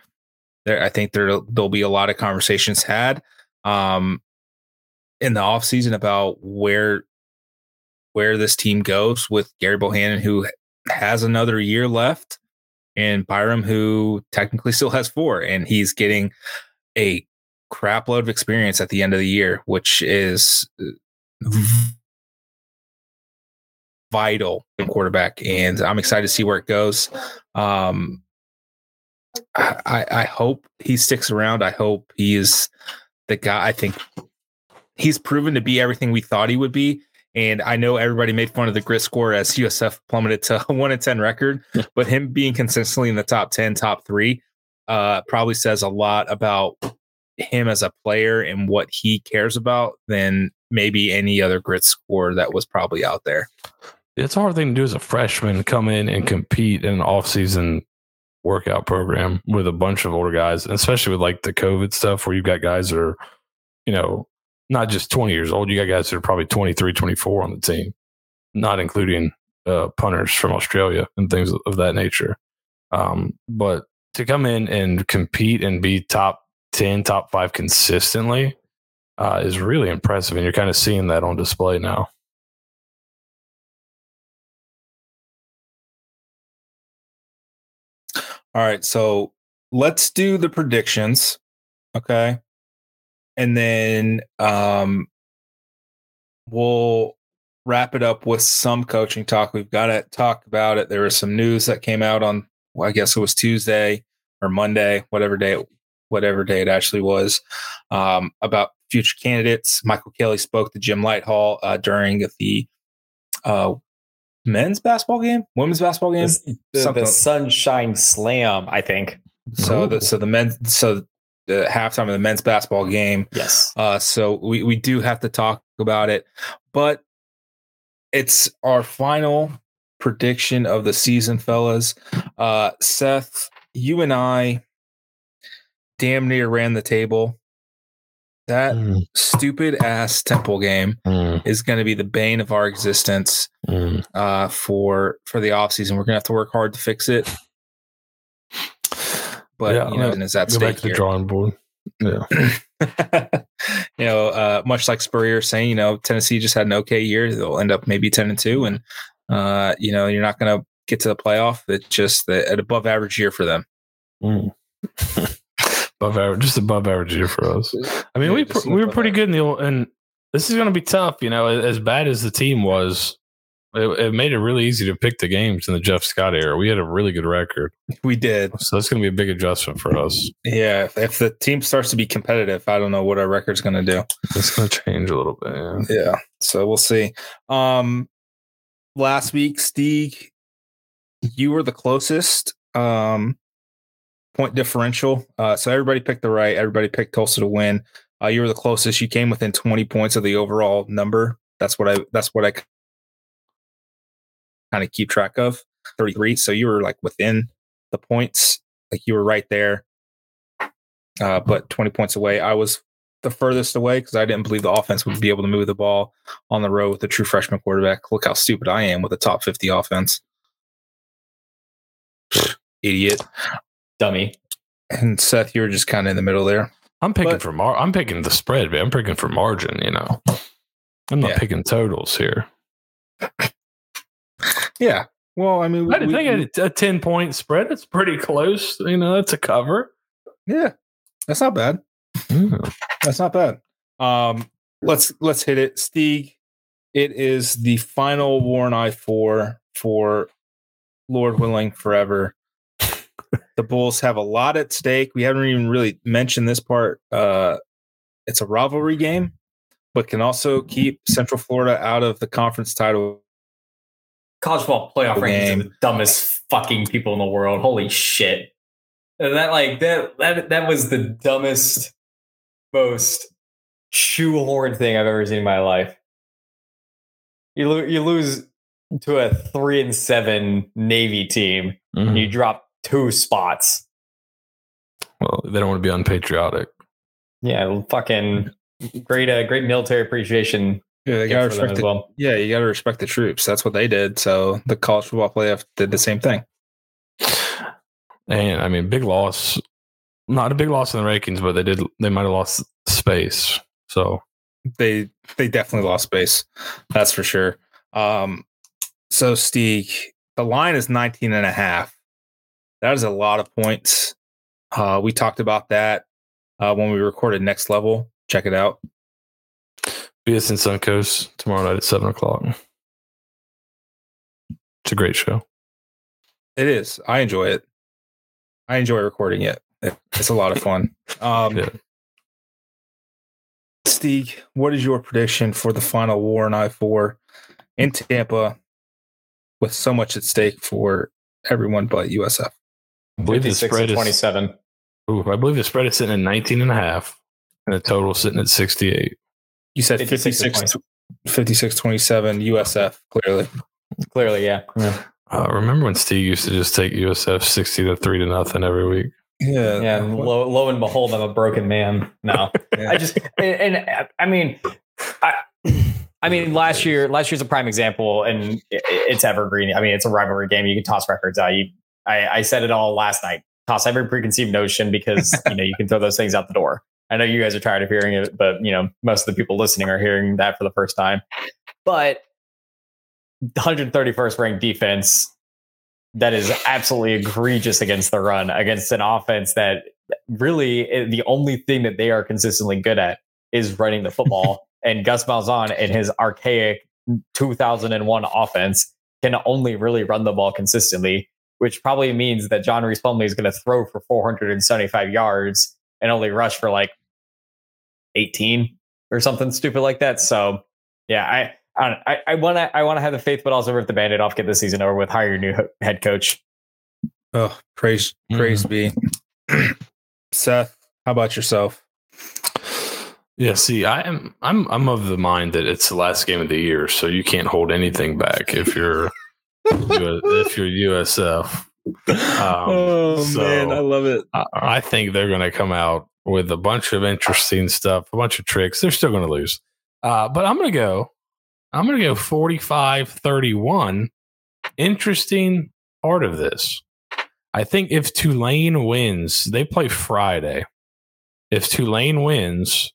there I think there there'll be a lot of conversations had um, in the offseason about where where this team goes with Gerry Bohanon, who has another year left, and Byrum, who technically still has four, and he's getting a crap load of experience at the end of the year, which is vital in quarterback, and I'm excited to see where it goes. Um, I, I hope he sticks around. I hope he is the guy. I think he's proven to be everything we thought he would be. And I know everybody made fun of the grit score as USF plummeted to a *laughs* one and ten record, but him being consistently in the top ten, top three, uh, probably says a lot about him as a player and what he cares about than maybe any other grit score that was probably out there. It's a hard thing to do as a freshman come in and compete in an off-season workout program with a bunch of older guys, especially with like the COVID stuff where you've got guys that are, you know, not just 20 years old. You got guys that are probably 23, 24 on the team, not including uh, punters from Australia and things of that nature. Um, but to come in and compete and be top 10, top five consistently uh, is really impressive. And you're kind of seeing that on display now. All right, so let's do the predictions. Okay. And then um we'll wrap it up with some coaching talk. We've got to talk about it. There was some news that came out on well, I guess it was Tuesday or Monday, whatever day whatever day it actually was, um, about future candidates. Michael Kelly spoke to Jim Lighthall uh, during the uh, men's basketball game, women's basketball game. The, the, Something- the Sunshine Slam, I think. So Ooh. the so the men's so the halftime of the men's basketball game. Yes. Uh, so we we do have to talk about it, but it's our final prediction of the season, fellas. Uh, Seth, you and I damn near ran the table. That Mm, stupid ass Temple game mm, is going to be the bane of our existence mm. uh, for for the offseason. We're going to have to work hard to fix it. But Yeah, you know, and is that Go stake back to the drawing board. Yeah. *laughs* *laughs* you know, uh, much like Spurrier saying, you know, Tennessee just had an okay year. They'll end up maybe ten and two, and uh, you know, you're not going to get to the playoff. It's just the, an above average year for them. Mm. *laughs* above average, just above average year for us. I mean, Yeah, we pr- we were pretty average. good in the old, and this is going to be tough. You know, as bad as the team was, it, it made it really easy to pick the games in the Jeff Scott era. We had a really good record, *laughs* We did, so that's going to be a big adjustment for us. yeah. If, if the team starts to be competitive, I don't know what our record's going to do. It's going to change a little bit. Yeah. Yeah. So we'll see. Um last week, Steeg, you were the closest um point differential. Uh so everybody picked the right, everybody picked Tulsa to win. Uh you were the closest. You came within 20 points of the overall number. That's what I that's what I kind of keep track of. 33. So you were like within the points. Like you were right there. Uh but 20 points away. I was the furthest away because I didn't believe the offense would be able to move the ball on the road with a true freshman quarterback. Look how stupid I am with a top 50 offense. *sighs* Idiot. Dummy. And Seth, you were just kind of in the middle there. I'm picking But- for mar. I'm picking the spread, man. I'm picking for margin. You know, I'm not Yeah. picking totals here. Yeah. Well, I mean, I we- think a, a ten point spread. It's pretty close. You know, that's a cover. yeah, that's not bad. That's not bad. Um, let's let's hit it, Steeg. It is the final War and I four for Lord willing forever. the Bulls have a lot at stake. We haven't even really mentioned this part. Uh, it's a rivalry game, but can also keep Central Florida out of the conference title. College football playoff rankings Game. are the dumbest fucking people in the world. Holy shit. And that like that that that was the dumbest, most shoehorned thing I've ever seen in my life. You lo- you lose to a three and seven Navy team, Mhm. and you drop two spots. Well, they don't want to be unpatriotic. Yeah, fucking great, uh, great military appreciation Yeah, you gotta respect the, well. Yeah, you gotta respect the troops. That's what they did. So the college football playoff did the same thing. And I mean, big loss. Not a big loss in the rankings, but they did. They might have lost space. So they they definitely lost space that's for sure um so Steeg, the line is 19 and a half that is a lot of points uh we talked about that uh when we recorded next level check it out BS in Suncoast tomorrow night at seven o'clock. It's a great show. it is i enjoy it i enjoy recording it It- it's a lot of fun *laughs* um Yeah. Steeg, what is your prediction for the final war in i4 in tampa with so much at stake for everyone but usf I believe the spread is 27. Ooh, I believe the spread is sitting at 19 and a half and the total sitting at 68. You said 56 56, 56 27 USF, clearly. Clearly, yeah. yeah. Uh, remember when Steve used to just take USF 60 to 3 to nothing every week? Yeah. Yeah, and lo, lo and behold, I'm a broken man. now. *laughs* Yeah. I just and, and I mean, I, I mean, last year, last year's a prime example, and it's evergreen. I mean, it's a rivalry game. You can toss records out. You, I, I said it all last night. Toss every preconceived notion because *laughs* you know you can throw those things out the door. I know you guys are tired of hearing it, but you know most of the people listening are hearing that for the first time. But 131st ranked defense that is absolutely egregious against the run against an offense that really eh, the only thing that they are consistently good at is running the football. *laughs* and Gus Malzahn and his archaic 2001 offense can only really run the ball consistently, which probably means that John Rhys Plumlee is going to throw for 475 yards and only rush for like 18 or something stupid like that. So, yeah, I I I want to I want to have the faith, but also rip the bandit off, get the season over with, hire your new head coach. Oh, praise praise mm-hmm. be. *clears throat* Seth, how about yourself? Yeah, see, I am I'm I'm of the mind that it's the last game of the year, so you can't hold anything back if you're if you're USF. *laughs* Um, oh so man, I love it. I, I think they're going to come out with a bunch of interesting stuff, a bunch of tricks. They're still going to lose, uh, but I'm going to go. I'm going to go 45 31. Interesting part of this. I think if Tulane wins, they play Friday. If Tulane wins,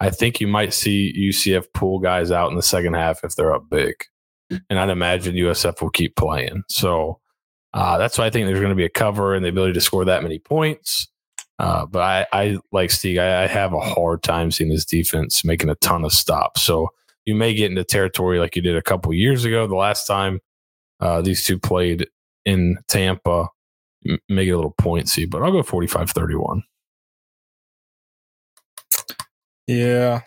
I think you might see UCF pull guys out in the second half if they're up big. And I'd imagine USF will keep playing. So uh, that's why I think there's going to be a cover and the ability to score that many points. Uh, but I, I like Steve. I, I, have a hard time seeing this defense making a ton of stops. So you may get into territory like you did a couple years ago. The last time uh, these two played in Tampa, make it a little pointsy. But I'll go 45 31. Yeah,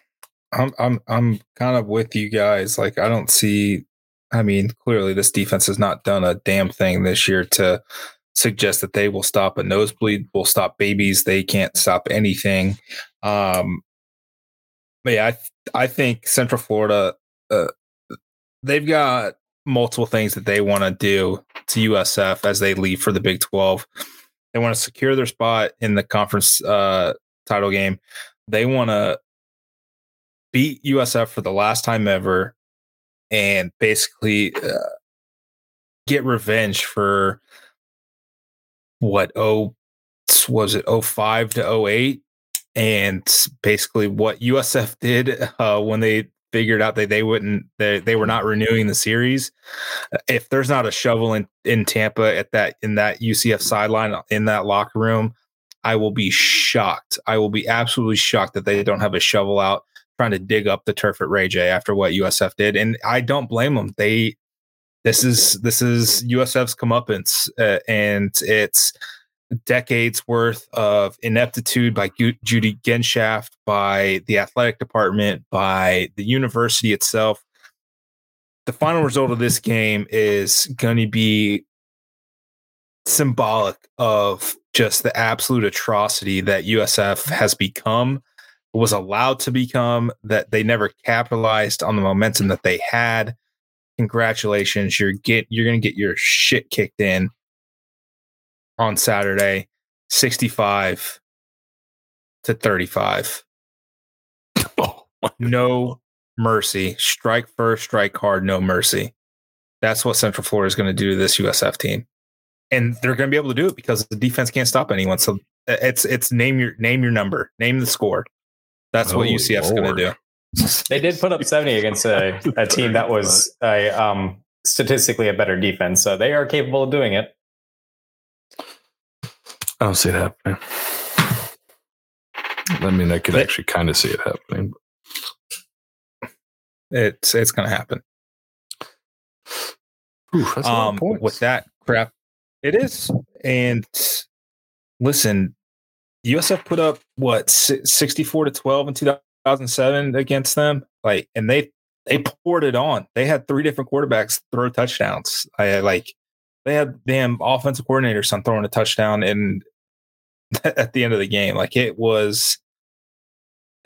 I'm I'm I'm kind of with you guys. Like I don't see. I mean, clearly this defense has not done a damn thing this year to suggest that they will stop a nosebleed, will stop babies. They can't stop anything. Um, but yeah, I I think Central Florida, uh, they've got multiple things that they want to do to USF as they leave for the Big Twelve. They want to secure their spot in the conference uh, title game. They want to beat USF for the last time ever and basically uh, get revenge for what oh was it 05 to 08 and basically what USF did uh, when they figured out that they wouldn't they, they were not renewing the series if there's not a shovel in, in Tampa at that in that UCF sideline in that locker room I will be shocked. I will be absolutely shocked that they don't have a shovel out trying to dig up the turf at Ray J after what USF did, and I don't blame them. They this is this is USF's comeuppance, uh, and it's decades worth of ineptitude by Judy Genshaft, by the athletic department, by the university itself. The final result of this game is going to be symbolic of just the absolute atrocity that USF has become was allowed to become that they never capitalized on the momentum that they had congratulations. You're get you're going to get your shit kicked in on saturday 65 to 35 *laughs* oh, no mercy. Strike first strike hard no mercy. That's what central florida is going to do to this usf team. And they're going to be able to do it because the defense can't stop anyone. So uh, it's it's name your name your number. Name the score. That's oh, what UCF's going to do. *laughs* They did put up 70 against a, a team that was a um, statistically a better defense, so they are capable of doing it. I don't see it happening. I mean, I could actually kind of see it happening. It's it's going to happen. Ooh, um, with that crap, it is. And listen, USF put up what 64 to 12 in 2007 against them. Like, and they they poured it on. They had three different quarterbacks throw touchdowns. I like they had damn offensive coordinators on throwing a touchdown and *laughs* at the end of the game. Like it was *sighs*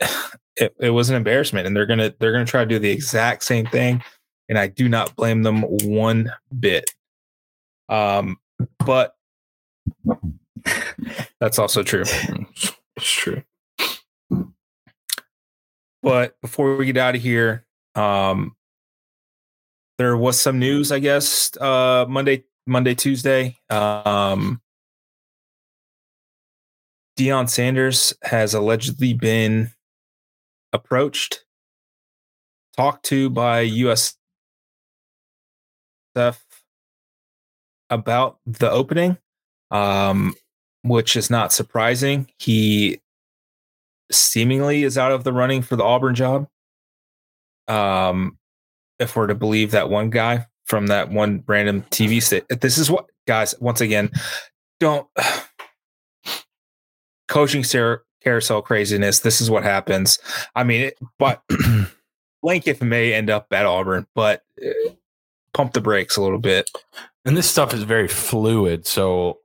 it, it was an embarrassment. And they're gonna they're gonna try to do the exact same thing. And I do not blame them one bit. Um, but *laughs* that's also true. It's true. But before we get out of here, um, there was some news, I guess, uh, Monday, Monday, Tuesday. Um, Deion Sanders has allegedly been approached, talked to by USF about the opening um, which is not surprising. He seemingly is out of the running for the Auburn job. Um, if we're to believe that one guy from that one random TV state, this is what guys. Once again, don't *sighs* coaching carousel craziness. This is what happens. I mean, it, but *clears throat* Blanket may end up at Auburn, but uh, pump the brakes a little bit. And this stuff is very fluid. So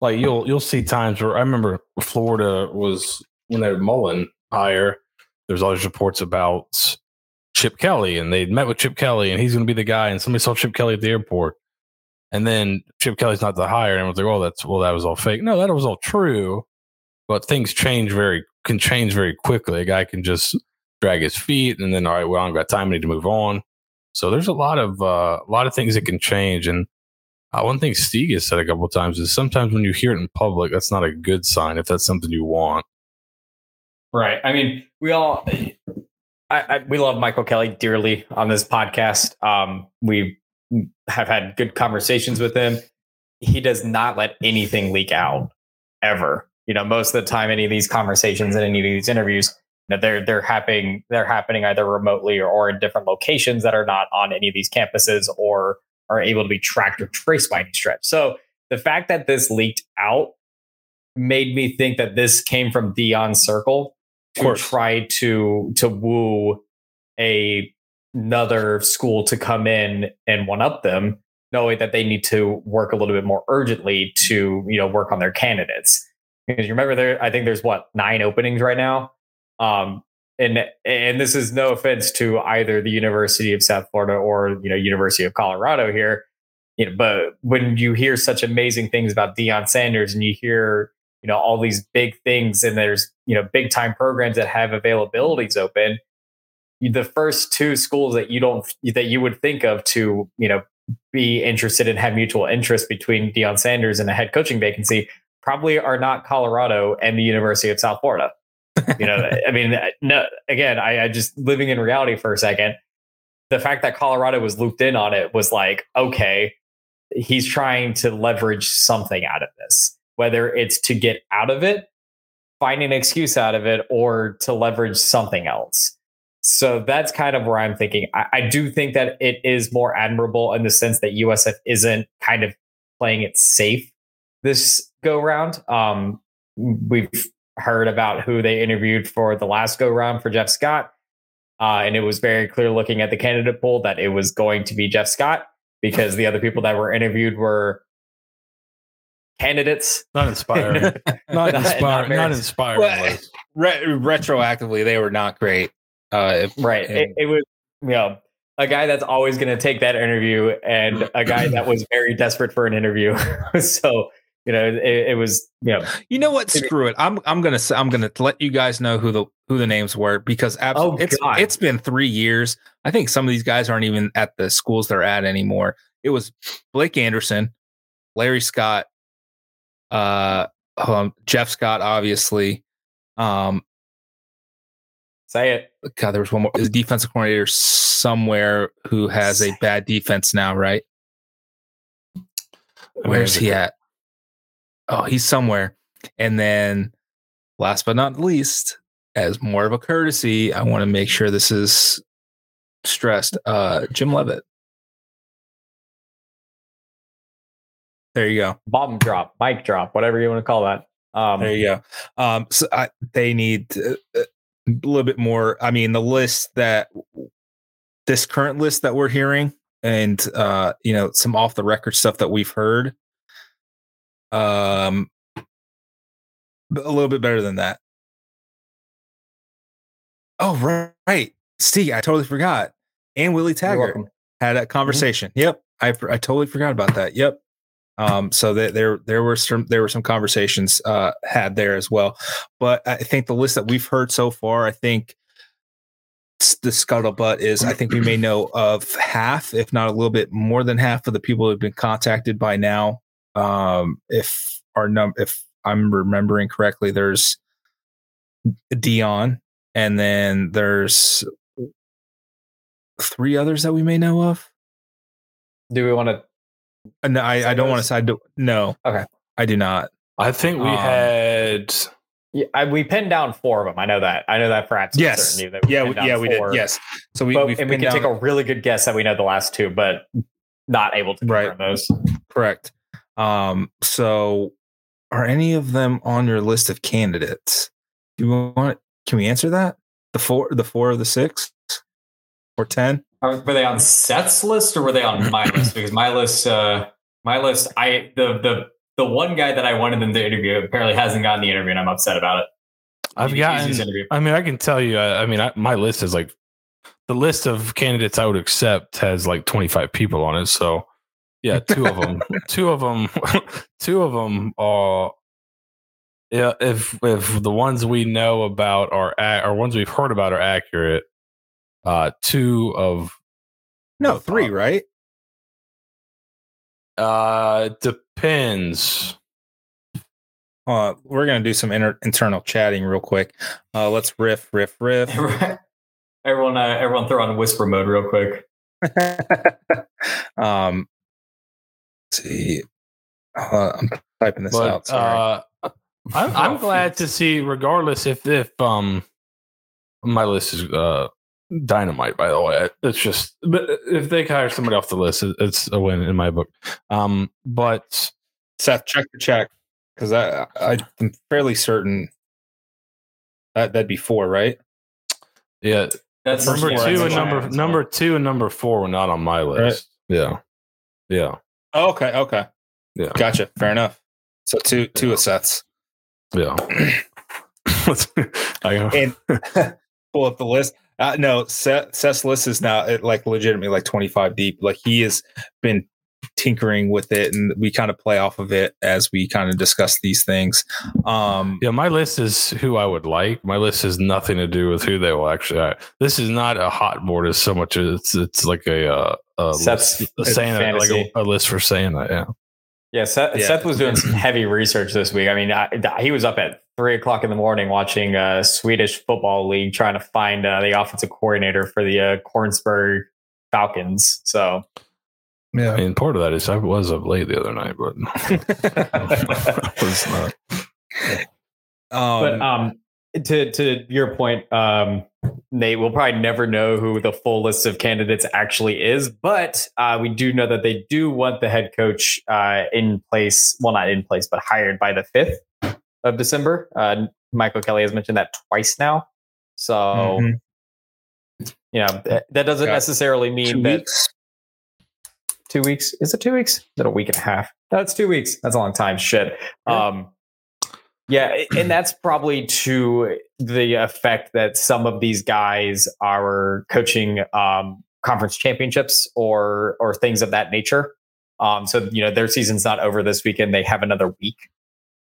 like you'll you'll see times where I remember Florida was when they had Mullen hire, there's all these reports about Chip Kelly and they met with Chip Kelly and he's gonna be the guy and somebody saw Chip Kelly at the airport. And then Chip Kelly's not the hire, and everyone's like, "Oh, that's well, that was all fake." No, that was all true, but things change very can change very quickly. A guy can just drag his feet, and then all right, well, I've got time, I need to move on. So there's a lot of uh, a lot of things that can change. And uh, one thing Steve has said a couple times is sometimes when you hear it in public, that's not a good sign if that's something you want. Right. I mean, we all I, I, we love Michael Kelly dearly on this podcast. Um, we have had good conversations with him. He does not let anything leak out ever. You know, most of the time, any of these conversations and any of these interviews, you know, they're they're happening they're happening either remotely or, or in different locations that are not on any of these campuses or are able to be tracked or traced by any stretch. So the fact that this leaked out made me think that this came from Deion's circle to try to to woo a another school to come in and one up them, knowing that they need to work a little bit more urgently to you know work on their candidates. Because you remember there, I think there's what nine openings right now. Um, and and this is no offense to either the University of South Florida or you know University of Colorado here, you know, but when you hear such amazing things about Deion Sanders and you hear you know all these big things and there's you know big time programs that have availabilities open the first two schools that you don't that you would think of to you know be interested and have mutual interest between Deion Sanders and a head coaching vacancy probably are not Colorado and the University of South Florida. You know, I mean, uh, no, again, I, I just living in reality for a second. The fact that Colorado was looped in on it was like, okay, he's trying to leverage something out of this, whether it's to get out of it, find an excuse out of it, or to leverage something else. So that's kind of where I'm thinking. I, I, do think that it is more admirable in the sense that USF isn't kind of playing it safe this go round. Um, we've heard about who they interviewed for the last go round for Jeff Scott. Uh, and it was very clear looking at the candidate pool that it was going to be Jeff Scott because the other people that were interviewed were candidates. Not inspiring. not, *laughs* inspiring. Not, not inspiring. Well, *laughs* re- retroactively, they were not great. Uh, if, right. And, it, it, was, you know, a guy that's always going to take that interview and a guy that was very desperate for an interview. *laughs* so, you know, it, it, was, you know, you know what? Screw it. I'm, I'm going to, I'm going to let you guys know who the, who the names were because absolutely, oh, it's, God. it's been three years. I think some of these guys aren't even at the schools they're at anymore. It was Blake Anderson, Larry Scott, uh, um, Jeff Scott, obviously, um, Say it. God, there was one more. Is defensive coordinator somewhere who has Say a bad defense now, right? Where's he at? Oh, he's somewhere. And then, last but not least, as more of a courtesy, I want to make sure this is stressed. Uh, Jim Leavitt. There you go. Bomb drop, mic drop, whatever you want to call that. Um, there you go. Um, so I, they need uh, a little bit more. I mean, the list that this current list that we're hearing, and uh, you know, some off the record stuff that we've heard, um, a little bit better than that. Oh, right, right. Steve, I totally forgot. And Willie Taggart had a mm-hmm. conversation. Mm-hmm. Yep, I I totally forgot about that. Yep. Um, so that there there were some there were some conversations uh, had there as well. But I think the list that we've heard so far, I think the scuttlebutt is I think we may know of half, if not a little bit more than half of the people who have been contacted by now. Um, if our num if I'm remembering correctly, there's Deion, and then there's three others that we may know of. Do we want to no, I, I don't want to side. No. Okay. I do not. I think we um, had. Yeah, I, we pinned down four of them. I know that. I know that for absolute yes. certainty. That we yeah, we, yeah, we did. Yes. So we but, and we can down... take a really good guess that we know the last two, but not able to confirm right. those. Correct. Um. So, are any of them on your list of candidates? Do you want? Can we answer that? The four, the four of the six. Or ten? Were they on Seth's list or were they on *clears throat* my list? Because my list, uh, my list, I the the the one guy that I wanted them to interview apparently hasn't gotten the interview, and I'm upset about it. I've Maybe gotten. Interview. I mean, I can tell you. I, I mean, I, my list is like the list of candidates I would accept has like 25 people on it. So, yeah, two of them, *laughs* two of them, *laughs* two of them are. Yeah, if if the ones we know about are ac- or ones we've heard about are accurate, uh, two of No, three, right? uh depends. Uh, we're gonna do some inter- internal chatting real quick. Uh, let's riff, riff, *laughs* riff. everyone, uh, everyone, throw on whisper mode real quick. *laughs* um, let's see, uh, I'm typing this out. But Sorry. uh, I'm, I'm *laughs* glad to see, regardless if if um my list is uh dynamite. By the way, it's just but if they hire somebody off the list, it's a win in my book. Um, but Seth, check the check because I, I I'm fairly certain that that'd be four, right? yeah, That's number yeah, two and number That's number two and number four were not on my list. Yeah, yeah, Oh, okay, okay, yeah, gotcha. Fair enough. So two two Yeah. of Seth's. yeah. *clears throat* *laughs* I go. and *laughs* pull up the list. Uh, no, Seth, Seth's list is now uh, like legitimately like 25 deep. Like he has been tinkering with it, and we kind of play off of it as we kind of discuss these things. Um, Yeah, my list is who I would like. My list has nothing to do with who they will actually. hire. This is not a hot board as so much as it's it's like a uh, a Seth's list, a Santa, like a, a list for Santa. Yeah, Yeah, Seth, Yeah. Seth was doing some heavy research this week. I mean, I, he was up at three o'clock in the morning watching uh, Swedish football league, trying to find uh, the offensive coordinator for the uh, Kornsberg Falcons. So yeah. mean, part of that is I was up late the other night, but *laughs* *laughs* I was not. but um, um to to your point um nate we'll probably never know who the full list of candidates actually is but uh we do know that they do want the head coach uh in place well not in place but hired by the 5th of december. Uh michael kelly has mentioned that twice now. So mhm. you know that, that doesn't necessarily mean two that weeks. two weeks? Is it two weeks? Is it a week and a half? That's two weeks. That's a long time. Shit. Yeah. um yeah and that's probably to the effect that some of these guys are coaching um conference championships or or things of that nature. Um so you know their season's not over this weekend. They have another week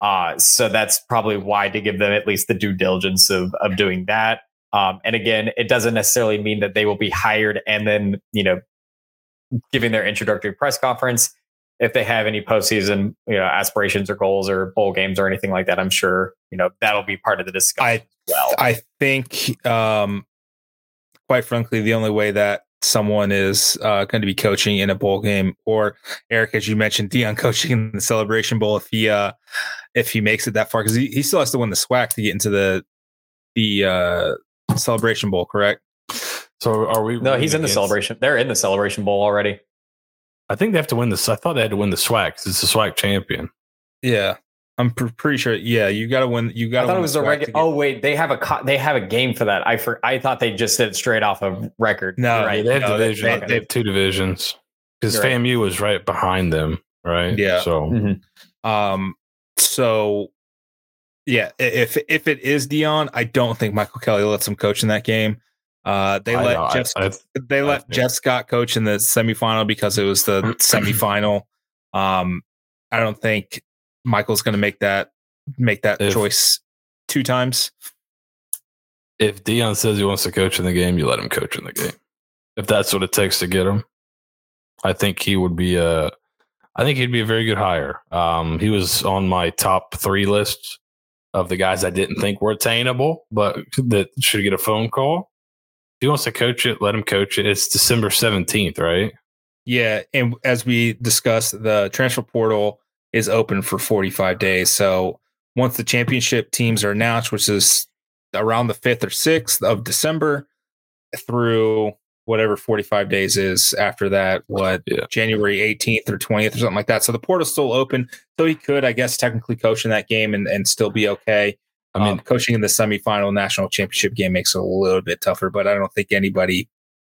uh so that's probably why to give them at least the due diligence of of doing that um and again it doesn't necessarily mean that they will be hired and then you know giving their introductory press conference. If they have any postseason, you know, aspirations or goals or bowl games or anything like that, I'm sure you know that'll be part of the discussion. I as well, I think, um, quite frankly, the only way that someone is uh, going to be coaching in a bowl game, or Eric, as you mentioned, Deion *laughs* coaching in the Celebration Bowl, if he uh, if he makes it that far, because he, he still has to win the SWAC to get into the the uh, Celebration Bowl, correct? So are we? no, he's in the against- celebration. They're in the celebration bowl already. I think they have to win this. I thought they had to win the SWAC. 'cause It's the SWAC champion. Yeah, I'm pr- pretty sure. Yeah, you got to win. You got to. I to. thought it was a regular. Oh wait, they have a co- they have a game for that. I for I thought they just did straight off of record. No, right. they have no, they- divisions. they- They, have two divisions because You're right. FAMU was right behind them, right? Yeah. So Mhm. Um. So, yeah, if if it is Deion, I don't think Michael Kelly lets him coach in that game. Uh, they I let know, I- Jeff, I- they let think- Jeff Scott coach in the semifinal because it was the *clears throat* semifinal. Um, I don't think Michael's going to make that make that If- choice two times. if Deion says he wants to coach in the game, you let him coach in the game. If that's what it takes to get him, I think he would be a. I think he'd be a very good hire. Um, he was on my top three list of the guys I didn't think were attainable, but that should get a phone call. If he wants to coach it, let him coach it. It's December seventeenth, right? Yeah, and as we discussed, the transfer portal is open for 45 days. So once the championship teams are announced, which is around the 5th or 6th of December, through whatever 45 days is after that, what Yeah. January 18th or 20th or something like that. So the portal's still open. So he could, I guess, technically coach in that game and, and still be okay. I mean, um, coaching in the semifinal national championship game makes it a little bit tougher, but I don't think anybody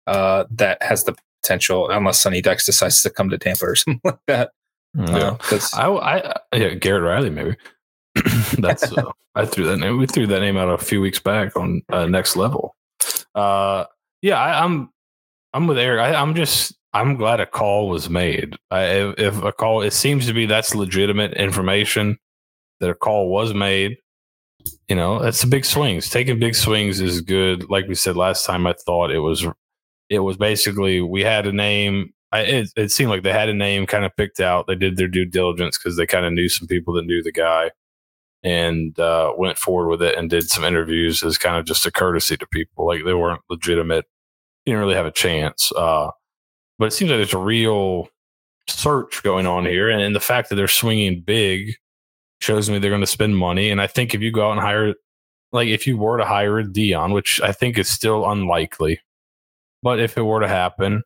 uh, that has the potential, unless Sonny Dykes decides to come to Tampa or *laughs* something like that. Yeah. Uh, I, I yeah, Garrett Riley maybe. *coughs* That's uh, I threw that name. We threw that name out a few weeks back on uh, next level. Uh, yeah, I, I'm I'm with Eric. I, I'm just I'm glad a call was made. I, if, if a call, it seems to be that's legitimate information that a call was made. You know, that's the big swings. Taking big swings is good. Like we said last time, I thought it was it was basically we had a name. I, it, it seemed like they had a name kind of picked out. They did their due diligence because they kind of knew some people that knew the guy and uh, went forward with it and did some interviews as kind of just a courtesy to people. Like they weren't legitimate. Didn't really have a chance. Uh, but it seems like there's a real search going on here. And, and the fact that they're swinging big shows me they're going to spend money. And I think if you go out and hire, like if you were to hire Deion, which I think is still unlikely, but if it were to happen,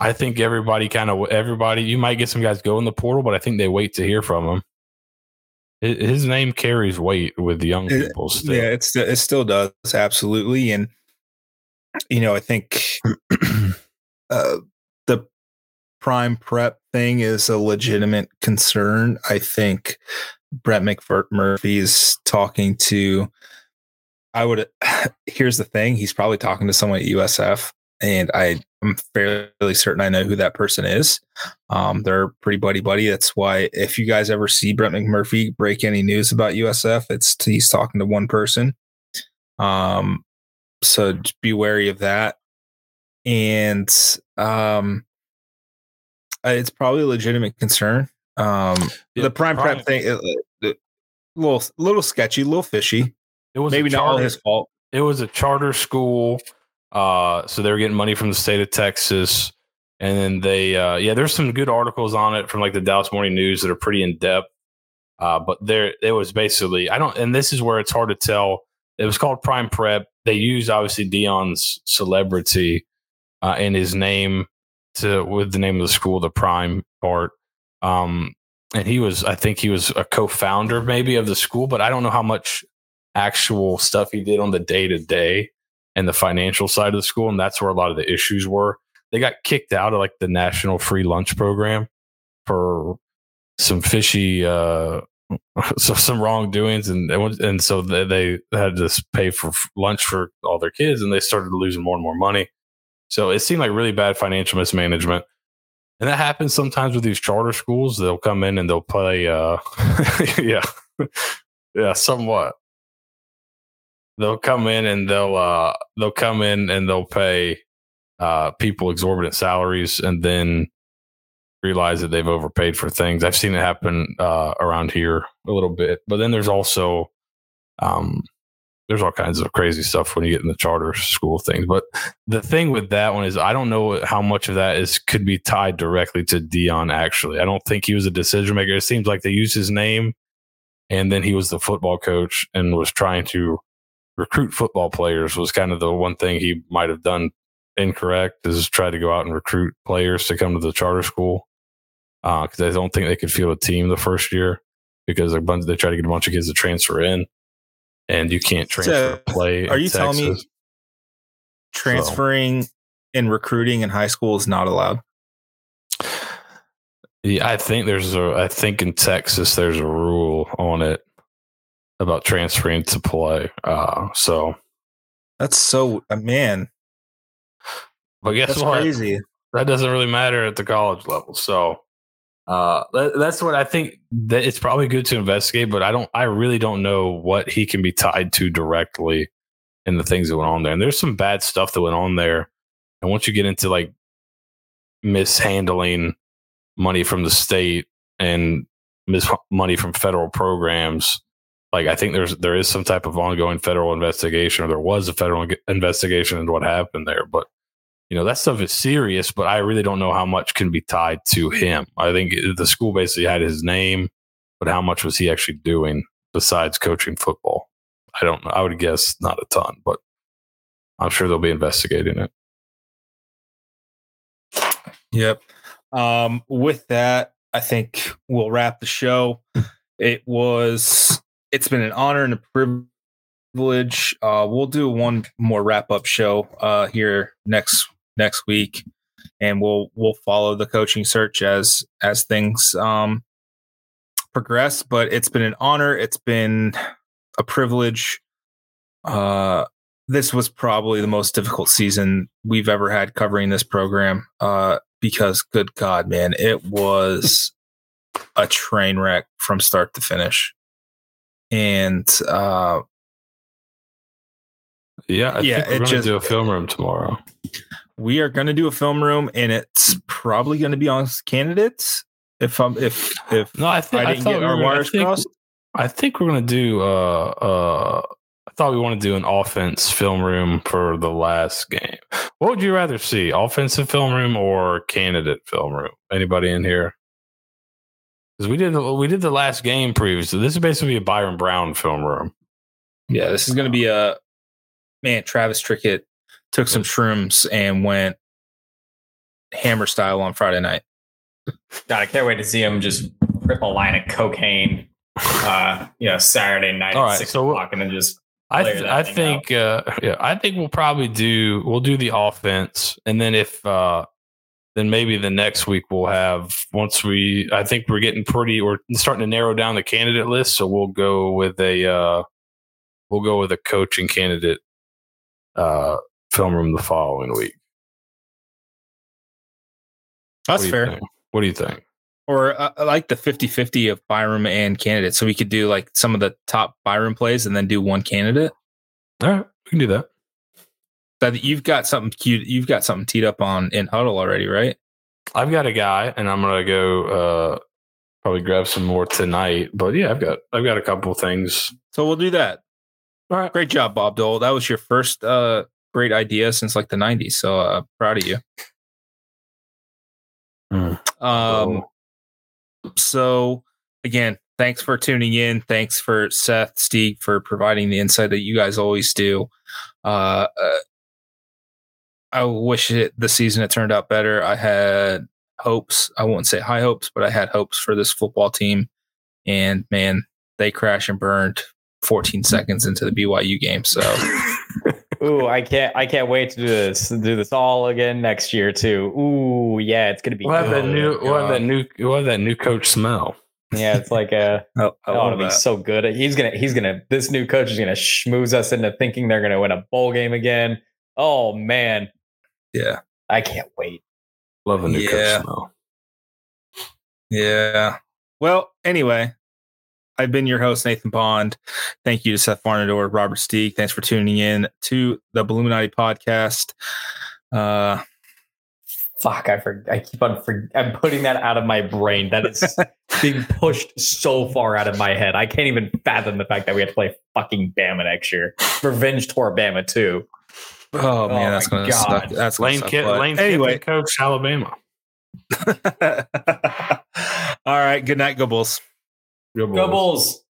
I think everybody kind of everybody you might get some guys go in the portal, but I think they wait to hear from him. His name carries weight with the young people. Still. yeah, it's it still does absolutely, and you know, I think *clears throat* uh, the prime prep thing is a legitimate concern. I think Brett McMurphy is talking to. I would. *sighs* Here's the thing: he's probably talking to someone at USF, and I am fairly certain I know who that person is. Um, they're pretty buddy buddy. That's why if you guys ever see Brett McMurphy break any news about USF, it's he's talking to one person. Um, so be wary of that. And um, uh, it's probably a legitimate concern. Um, Yeah, the prime prime- prep thing, uh, uh, little little sketchy, little fishy. It was Maybe not all his fault. it was a charter school uh so they were getting money from the state of texas. And then they uh yeah there's some good articles on it from like the dallas morning news that are pretty in depth uh but there it was basically i don't and this is where it's hard to tell. It was called prime prep. They used obviously deion's celebrity uh and his name to with the name of the school the prime part. Um and he was i think he was a co-founder maybe of the school but i don't know how much actual stuff he did on the day to day and the financial side of the school. And that's where a lot of the issues were. They got kicked out of like the national free lunch program for some fishy, uh, *laughs* so some wrongdoings. And, and so they, they had to pay for lunch for all their kids and they started losing more and more money. So it seemed like really bad financial mismanagement. And that happens sometimes with these charter schools. They'll come in and they'll play, uh, *laughs* yeah, *laughs* yeah, somewhat they'll come in and they'll uh they'll come in and they'll pay uh people exorbitant salaries and then realize that they've overpaid for things. I've seen it happen uh around here a little bit. But then there's also um there's all kinds of crazy stuff when you get in the charter school things. But the thing with that one is I don't know how much of that is could be tied directly to Deion actually. I don't think he was a decision maker. It seems like they used his name and then he was the football coach and was trying to recruit football players was kind of the one thing he might have done incorrect is try to go out and recruit players to come to the charter school uh, because I don't think they could field a team the first year because a bunch they try to get a bunch of kids to transfer in and you can't transfer So, play. are you telling me- Texas. Transferring and recruiting in high school is not allowed. Yeah, I think there's a. I think in Texas there's a rule on it about transferring to play. Uh, so, That's so uh, man. but guess That's what? crazy. that doesn't really matter at the college level. So uh, that, that's what I think. That it's probably good to investigate, but I don't. I really don't know what he can be tied to directly in the things that went on there. And there's some bad stuff that went on there. And once you get into like mishandling money from the state and mis- money from federal programs, like I think there's there is some type of ongoing federal investigation, or there was a federal investigation into what happened there, but you know that stuff is serious but i really don't know how much can be tied to him. I think the school basically had his name but how much was he actually doing besides coaching football? I don't know. I would guess not a ton but i'm sure they'll be investigating it. Yep. Um, with that, I think we'll wrap the show. It was it's been an honor and a privilege. Uh, we'll do one more wrap up show uh here next next week, and we'll we'll follow the coaching search as as things um, progress. But it's been an honor. It's been a privilege. Uh, this was probably the most difficult season we've ever had covering this program. Uh, because good God, man, it was a train wreck from start to finish. And uh, yeah, I Yeah, think we're going to do a film room tomorrow. we are going to do a film room, and it's probably going to be on candidates. If I'm if if No, I think I I, didn't thought get we our were, I wires think, crossed. I think we're going to do. Uh, uh, I thought we want to do an offense film room for the last game. What would you rather see, offensive film room or candidate film room? Anybody in here? Because we did the, we did the last game preview, so this is basically a Byrum Brown film room. Yeah, this is going to be a man. Travis Trickett took some shrooms and went hammer style on Friday night. God, I can't wait to see him just rip a line of cocaine. Uh, you know, Saturday night All at right, six so- o'clock, and then just I th- I think uh, yeah I think we'll probably do we'll do the offense and then if uh, then maybe the next week we'll have once we I think we're getting pretty we're starting to narrow down the candidate list so we'll go with a uh, we'll go with a coaching candidate uh, film room the following week. That's What fair. think? What do you think? Or uh, I like the 50-50 of Byrum and candidate. So we could do like some of the top Byrum plays and then do one candidate. All right, we can do that. But you've got something cute. You've got something teed up on in huddle already, right? I've got a guy, and I'm gonna go uh, probably grab some more tonight. But yeah, I've got I've got a couple things. So we'll do that. All right. Great job, Bob Dole. That was your first uh, great idea since like the 90s. So uh, proud of you. Hmm. Um, so again, thanks for tuning in. Thanks for Seth, Steeg for providing the insight that you guys always do. Uh, uh, I wish it the season had turned out better. I had hopes. I won't say high hopes, but I had hopes for this football team. And man, they crashed and burned 14 seconds into the BYU game. So *laughs* Ooh, I can't I can't wait to do this do this all again next year too. Ooh, yeah, it's gonna be We'll have that new we'll have that new we'll have that new coach smell. Yeah, it's like uh, a *laughs* I, I that ought to love be so good. He's gonna he's gonna this new coach is gonna schmooze us into thinking they're gonna win a bowl game again. Oh man, Yeah. I can't wait. Love a new Yeah. coach smell. Yeah. Well, anyway, I've been your host, Nathan Bond. Thank you to Seth Varnador, Robert Steeg. Thanks for tuning in to the Bulluminati podcast. Uh, Fuck, I for, I keep on for, I'm putting that out of my brain. That is *laughs* being pushed so far out of my head. I can't even fathom the fact that we have to play fucking Bama next year. Revenge tour Bama too. Oh, man, Oh that's going to God. suck. That's gonna Lane suck Kit. Lane Anyway. Coach Alabama. *laughs* All right. Good night. Go Bulls. Good Go boys. Bulls.